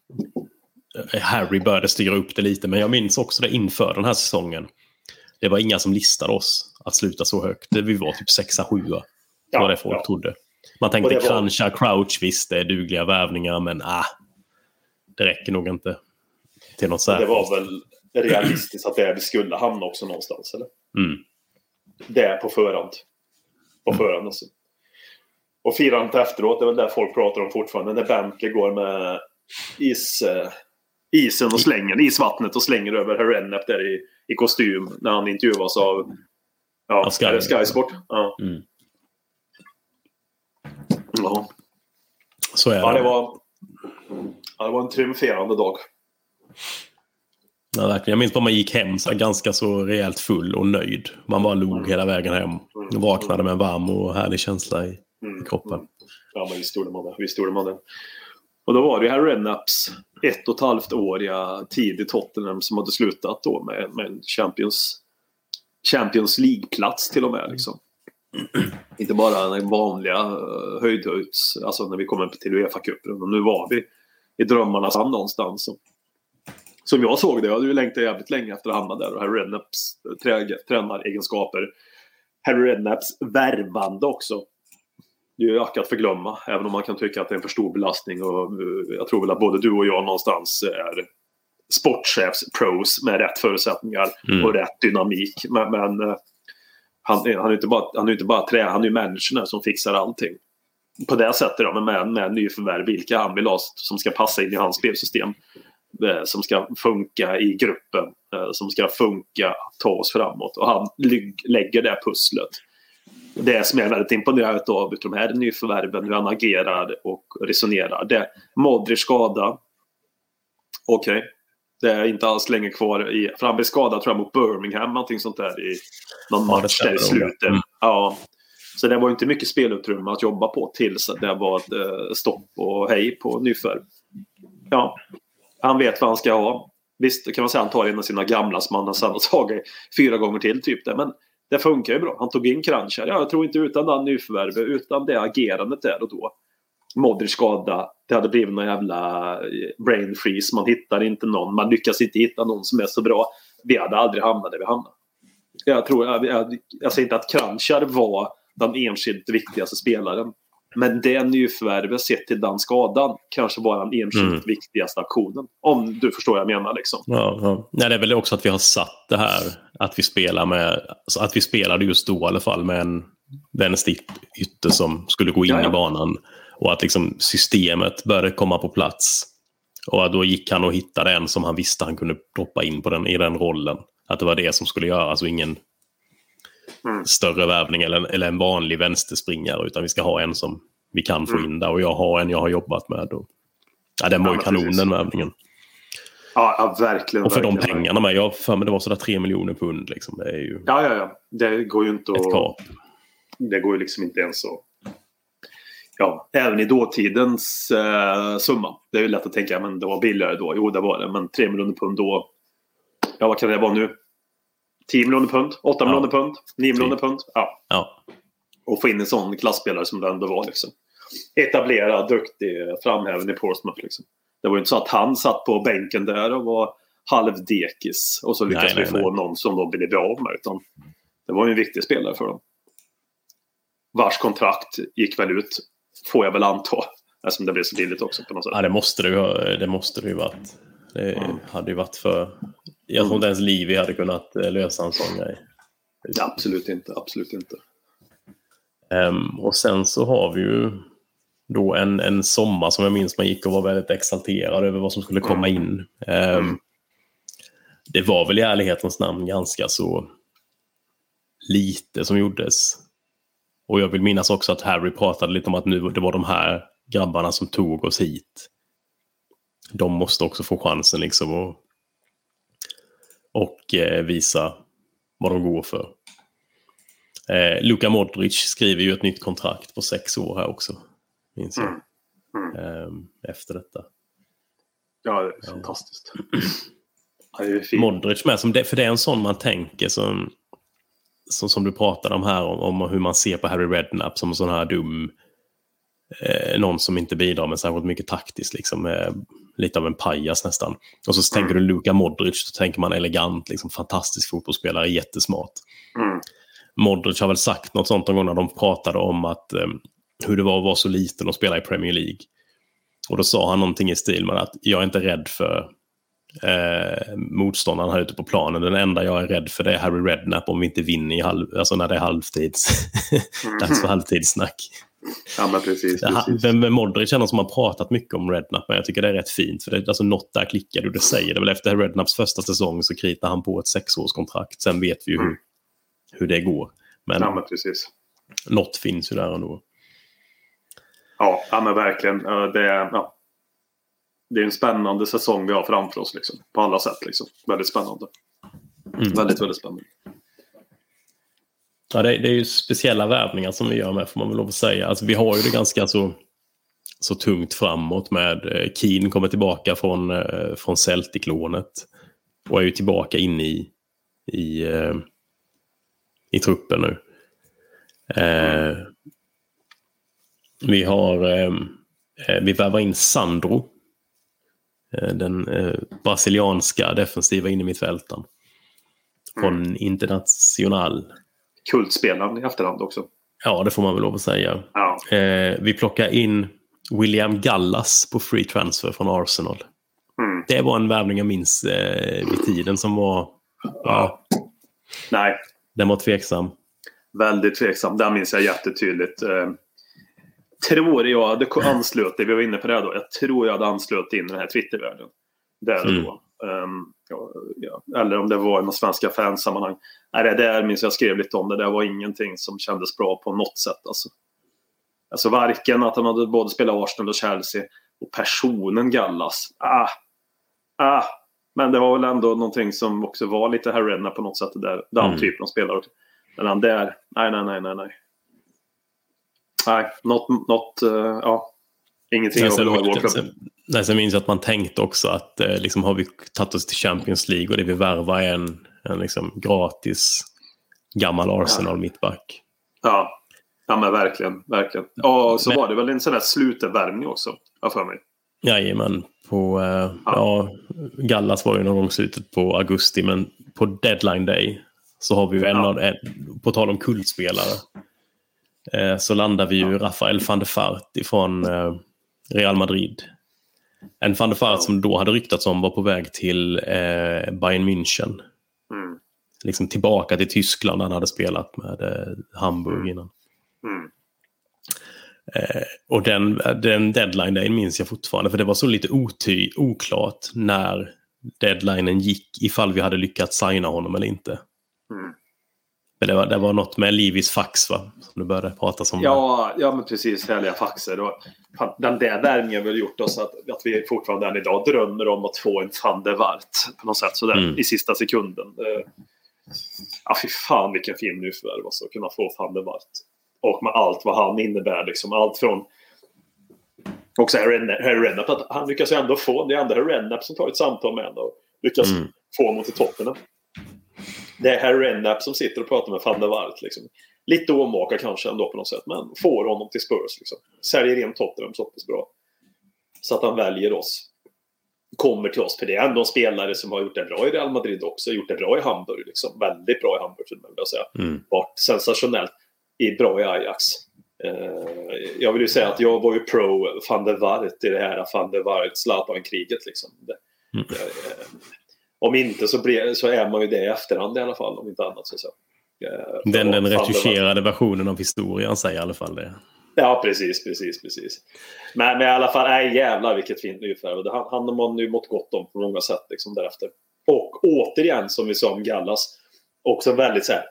Harry började styra upp det lite, men jag minns också det inför den här säsongen. Det var inga som listade oss att sluta så högt. Vi var typ sexa, sjua. Det var det folk ja. trodde. Man tänkte det var- Krancha, Crouch, visst det är dugliga värvningar, men ah, det räcker nog inte till något Det särskilt. var väl realistiskt att det vi skulle hamna också någonstans, eller? Mm. Det är på förhand. På förhand alltså. Och firandet efteråt, det är väl det folk pratar om fortfarande. När Bentley går med is, eh, isen och slänger isvattnet och slänger över Herrenep där i, i kostym när han intervjuas av ja, Av Sky. det Sky Sport. Ja. Mm. Ja. Så är ja, det. det var, ja, det var en triumferande dag. Ja, verkligen. Jag minns bara man gick hem så ganska så rejält full och nöjd. Man bara log hela vägen hem. Och vaknade med en varm och härlig känsla i Mm. kroppen. Ja, men visst gjorde man det. Visst gjorde man det. Och då var det ju här Rednaps ett och ett halvt åriga tid i Tottenham som hade slutat då med, med en Champions, Champions League-plats till och med. Liksom. [clears throat] Inte bara den vanliga uh, höjdhöjds, alltså när vi kom upp till Uefa-cupen. Nu var vi i drömmarnas land någonstans. Och, som jag såg det, jag hade ju längtat jävligt länge efter att hamna där. Och här Rednaps trä, tränaregenskaper Harry Redknapps värvande också. Det är ju icke att förglömma, även om man kan tycka att det är en för stor belastning. Och eh, jag tror väl att både du och jag någonstans är sportchefs-pros med rätt förutsättningar Mm. och rätt dynamik. Men, men eh, han, är- han är inte bara, han är inte bara trä, han är ju människorna som fixar allting. På det sättet då, men med, med nyförvärv, vilka han vill ha som ska passa in i hans spelsystem. Eh, som ska funka i gruppen, eh, som ska funka att ta oss framåt. Och han lägger det pusslet. Det som jag är väldigt imponerad av utav de här nyförvärven, hur han agerar och resonerar. Det, Modric skada. Okej. Det är inte alls länge kvar. I, för han blev skadad tror jag mot Birmingham, någonting sånt där i någon Ja, match där i slutet. Mm. Ja. Så det var inte mycket spelutrymme att jobba på tills det var eh, stopp och hej på nyförvärv. Ja, han vet vad han ska ha. Visst kan man säga att han tar en av sina gamla som han sen har [laughs] tagit fyra gånger till. Typ det. Men det funkar ju bra. Han tog in Kranjčar. Ja, jag tror inte utan den nyförvärvet, utan det agerandet där och då. Modric skada. Det hade blivit någon jävla eh, brain freeze. Man hittar inte någon. Man lyckas inte hitta någon som är så bra. Vi hade aldrig hamnat där vi hamnade. Jag, tror, jag, jag, jag säger inte att Kranjčar var den enskilt viktigaste spelaren. Men det nyförvärvet sett till den skadan kanske var den enskilt Mm. viktigaste aktionen. Om du förstår vad jag menar liksom. Ja, ja. Nej, det är väl också att vi har satt det här att vi spelar med, alltså att vi spelade just då i alla fall med en vänsterytter som skulle gå in Ja, ja. i banan. Och att liksom systemet började komma på plats. Och då gick han och hittade en som han visste han kunde droppa in på den, i den rollen. Att det var det som skulle göras och ingen Mm. större värvning eller, eller en vanlig vänsterspringare. Utan vi ska ha en som vi kan få Mm. in där. Och jag har en jag har jobbat med. Och, ja, den var Ja, ju men kanon precis. den värvningen. Ja, ja verkligen. Och för de verkligen. pengarna med. Jag för mig det var sådär 3 miljoner pund. Liksom. Det är ju Ja, ja, ja. Det går ju inte ett att... kap. Det går ju liksom inte ens att... Ja, även i dåtidens eh, summa. Det är ju lätt att tänka, men det var billigare då. Jo, det var det. Men 3 miljoner pund då. Ja, vad kan det vara nu? 10 miljoner pund? 8 Ja. miljoner pund? 9 Typ. miljoner pund? Ja. Ja. Och få in en sån klassspelare som det ändå var. Liksom. Etablerad, duktig, framhäven i Portsmouth. Liksom. Det var ju inte så att han satt på bänken där och var halvdekis. Och så lyckades Nej, vi nej, få någon som de ville bli av med. Utan det var ju en viktig spelare för dem. Vars kontrakt gick väl ut, får jag väl anta. Eftersom det blev så billigt också på något sätt. ja, det måste det ju, ha- det måste det ju varit. Det Mm. hade ju varit för... Jag tror inte ens Livi hade kunnat eh, lösa en sån grej. Ja, absolut inte, absolut inte. Ehm, och sen så har vi ju då en, en sommar som jag minns man gick och var väldigt exalterad över vad som skulle komma in. Ehm, Mm. Det var väl i ärlighetens namn ganska så lite som gjordes. Och jag vill minnas också att Harry pratade lite om att nu det var de här grabbarna som tog oss hit. De måste också få chansen liksom och, och eh, visa vad de går för. Eh, Luka Modric skriver ju ett nytt kontrakt på sex år här också. Minns jag. Mm. Eh, efter detta. Ja, det är fantastiskt. [clears throat] Ja, det är fint. Modric med, som det, för det är en sån man tänker som, som, som du pratade om här, om, om hur man ser på Harry Redknapp som en sån här dum, eh, någon som inte bidrar med särskilt mycket taktiskt, liksom, eh, lite av en pajas nästan. Och så tänker du Luka Modric, så tänker man elegant, liksom, fantastisk fotbollsspelare, jättesmart. Mm. Modric har väl sagt något sånt någon gång när de pratade om att eh, hur det var att vara så liten och spela i Premier League. Och då sa han någonting i stil med att jag är inte rädd för eh, motståndaren här ute på planen. Den enda jag är rädd för det är Harry Redknapp om vi inte vinner i halv, alltså när det är halvtids. [laughs] Dags för halvtidssnack. Ja, men precis. Precis. Vem med Modric någon som har pratat mycket om Redknapp, men jag tycker det är rätt fint. För det, alltså, något där klickade och det säger det väl. Efter Redknapps första säsong så kritar han på ett sexårskontrakt. Sen vet vi ju hur, Mm. hur det går. Men Ja, men precis. något finns ju där ändå. Ja, ja men verkligen. Det ja. Det är en spännande säsong vi har framför oss. Liksom, på alla sätt. Liksom. Väldigt spännande. Mm. Väldigt, väldigt spännande. Ja, det, det är ju speciella värvningar som vi gör med, får man väl lov att säga. Alltså, vi har ju det ganska så, så tungt framåt med eh, Keen kommer tillbaka från, eh, från Celtic-lånet och är ju tillbaka inne i, i, eh, i truppen nu. Eh, vi har eh, eh, vi värvar in Sandro. Eh, den eh, brasilianska defensiva innermittfältaren. Från International. kultspelaren i efterhand också. Ja, det får man väl lov att säga. Ja. Eh, vi plockar in William Gallas på free transfer från Arsenal. Mm. Det var en värvning jag minns eh, vid tiden som var... Ja, Nej, den var tveksam. väldigt tveksam. Den minns jag jättetydligt. Eh, tror jag hade anslöt, det vi var inne på det då. Jag tror jag hade anslöt in den här Twittervärlden. Där och Mm. då. Ehm, ja, ja. Eller om det var i någon svenska fansammanhang. Nej, det där minns jag skrev lite om. Det där var ingenting som kändes bra på något sätt. Alltså, alltså varken att han hade både spelat Arsenal och Chelsea och personen Gallas. Ah, ah. Men det var väl ändå någonting som också var lite Harrenna på något sätt. Där, den Mm. typen av spelare. Men han där, nej, nej, nej, nej, nej. Nej, något, något uh, ja. Ingenting Nej, sen, klubb. sen, nej, sen minns jag att man tänkte också att eh, liksom, har vi tagit oss till Champions League och det vi värvar är en, en liksom, gratis gammal Arsenal-mittback. Ja. ja, men verkligen. verkligen. Ja, och så Men- var det väl en sån där slutenvärmning också, har för mig. Jajamän. På, eh, ja. Gallas var ju någon gång slutet på augusti, men på deadline day så har vi ju en Ja. av, en, på tal om kultspelare, så landar vi ju Rafael van der Fart ifrån eh, Real Madrid. En van der Fart som då hade ryktats om var på väg till eh, Bayern München. Mm. Liksom tillbaka till Tyskland, han hade spelat med eh, Hamburg innan. Mm. Eh, och den, den deadline dagen minns jag fortfarande, för det var så lite oty, oklart när deadlinen gick, ifall vi hade lyckats signa honom eller inte. Mm. Men det var, det var något med Livis fax, va? Som du började prata om. Ja, ja, men precis. Härliga faxer. Och den där värvningen har väl gjort oss att, att vi fortfarande än idag drömmer om att få en van der Waart på något sätt sådär Mm. i sista sekunden. Eh, Ja, fy fan vilken fin nyförvärv alltså, att kunna få van der Waart. Och med allt vad han innebär. Liksom, allt från också Harry Redknapp, att han lyckas ju ändå få, det är ändå Harry Redknapp som tar ett samtal med honom och lyckas Mm. få honom till toppen. Det är Harry Redknapp som sitter och pratar med van der Waart. Liksom. Lite omaka kanske ändå på något sätt, men får honom till Spurs. Liksom. Säljer in Tottenham så pass bra. Så att han väljer oss. Kommer till oss, för det är ändå en spelare som har gjort det bra i Real Madrid också. Gjort det bra i Hamburg, liksom. väldigt bra i Hamburg man vilja säga. Mm. Varit sensationellt i, bra i Ajax. Eh, jag vill ju säga att jag var ju pro van der Waart i det här van der Waart-Zlatan-kriget. Liksom. Mm. Om inte så, blir, så är man ju det i efterhand i alla fall, om inte annat. Så säga. Eh, Den, den retuscherade versionen av historien säger i alla fall det. Ja, precis, precis, precis. Men, men i alla fall, nej jävlar vilket fint nyförvärv. Det- Han, han har man nu mått gott om på många sätt liksom, därefter. Och återigen, som vi sa om Gallas, också väldigt så här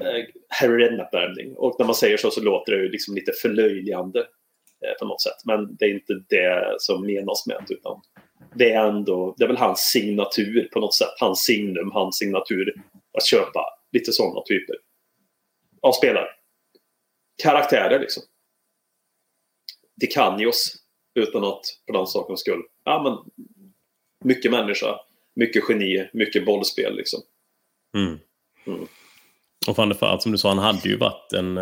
eh, Harry Redknapp-värvning. Och när man säger så så låter det ju liksom lite förlöjligande eh, på något sätt. Men det är inte det som menas med det, utan det är ändå, det är väl hans signatur på något sätt. Hans signum, hans signatur att köpa lite sådana typer av spelare. Karaktärer liksom. Det kan ju oss utan att för den sakens skull. Ja, men mycket människa, mycket geni, mycket bollspel liksom. Mm. Mm. Och van der som du sa, han hade ju varit en...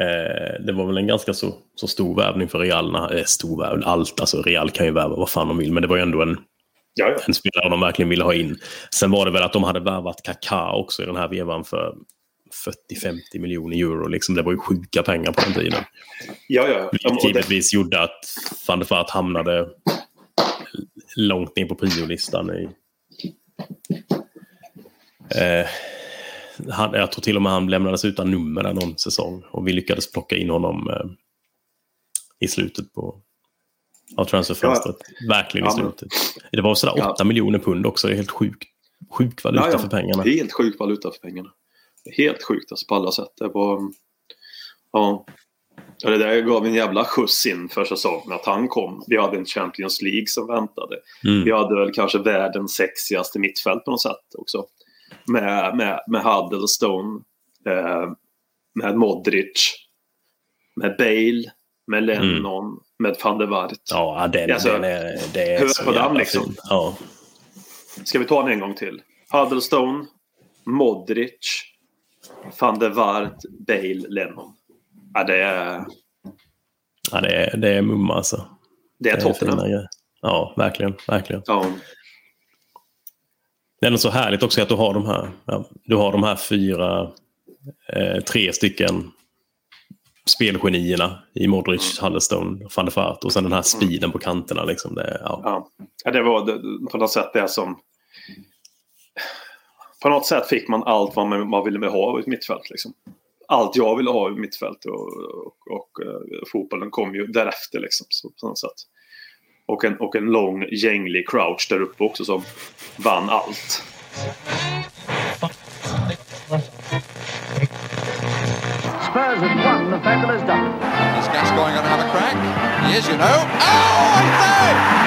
Eh, det var väl en ganska så, så stor värvning för Real. Eh, stor värvning, allt. Alltså Real kan ju värva vad fan de vill, men det var ju ändå en, en spelare de verkligen ville ha in. Sen var det väl att de hade värvat Kaká också i den här vevan för 40-50 miljoner euro. Liksom. Det var ju sjuka pengar på den tiden. ja, ja. Vilket givetvis gjorde att van der Fart hamnade långt ner på priolistan. I, eh, han, jag tror till och med han lämnades utan nummer där någon säsong. Och vi lyckades plocka in honom eh, i slutet på av transferfönstret. Verkligen i Ja, men- slutet. Det var sådär 8 Ja. miljoner pund också. Det är helt sjukt. Sjuk valuta Ja, ja. för pengarna. Helt sjukt valuta för pengarna. Helt sjukt alltså, på alla sätt. Det var... Ja. Ja, det där gav en jävla skjuts in för säsongen att han kom. Vi hade en Champions League som väntade. Mm. Vi hade väl kanske världens sexigaste mittfält på något sätt också. Med, med, med Huddlestone, eh, med Modric, med Bale, med Lennon, med van der Waart. Ja, den, Alltså, den är, det är så på jävla liksom. Ja. Ska vi ta den en gång till? Huddlestone, Modric, van der Waart, Bale, Lennon. Ja, det är, Ja, det är, det är mumma alltså. det är fina Tottenham. grejer. Ja, verkligen. verkligen. Ja. Det är så härligt också att du har de här, ja, du har de här fyra, eh, tre stycken spelgenierna i Modric, Huddlestone, van der Vaart och sen den här speeden på kanterna. Liksom. Det, ja. Ja. Det var det, på något sätt det som... På något sätt fick man allt vad man, man ville ha i ett mittfält. Liksom. Allt jag ville ha i mittfält och, och, och eh, fotbollen kom ju därefter. Liksom, så, på något sätt. Och en, och en lång gänglig crouch där uppe också som vann allt. Spurs have won the Fabulous Double. Is Gascoigne going to have a crack? He is, you know. Oh, I say!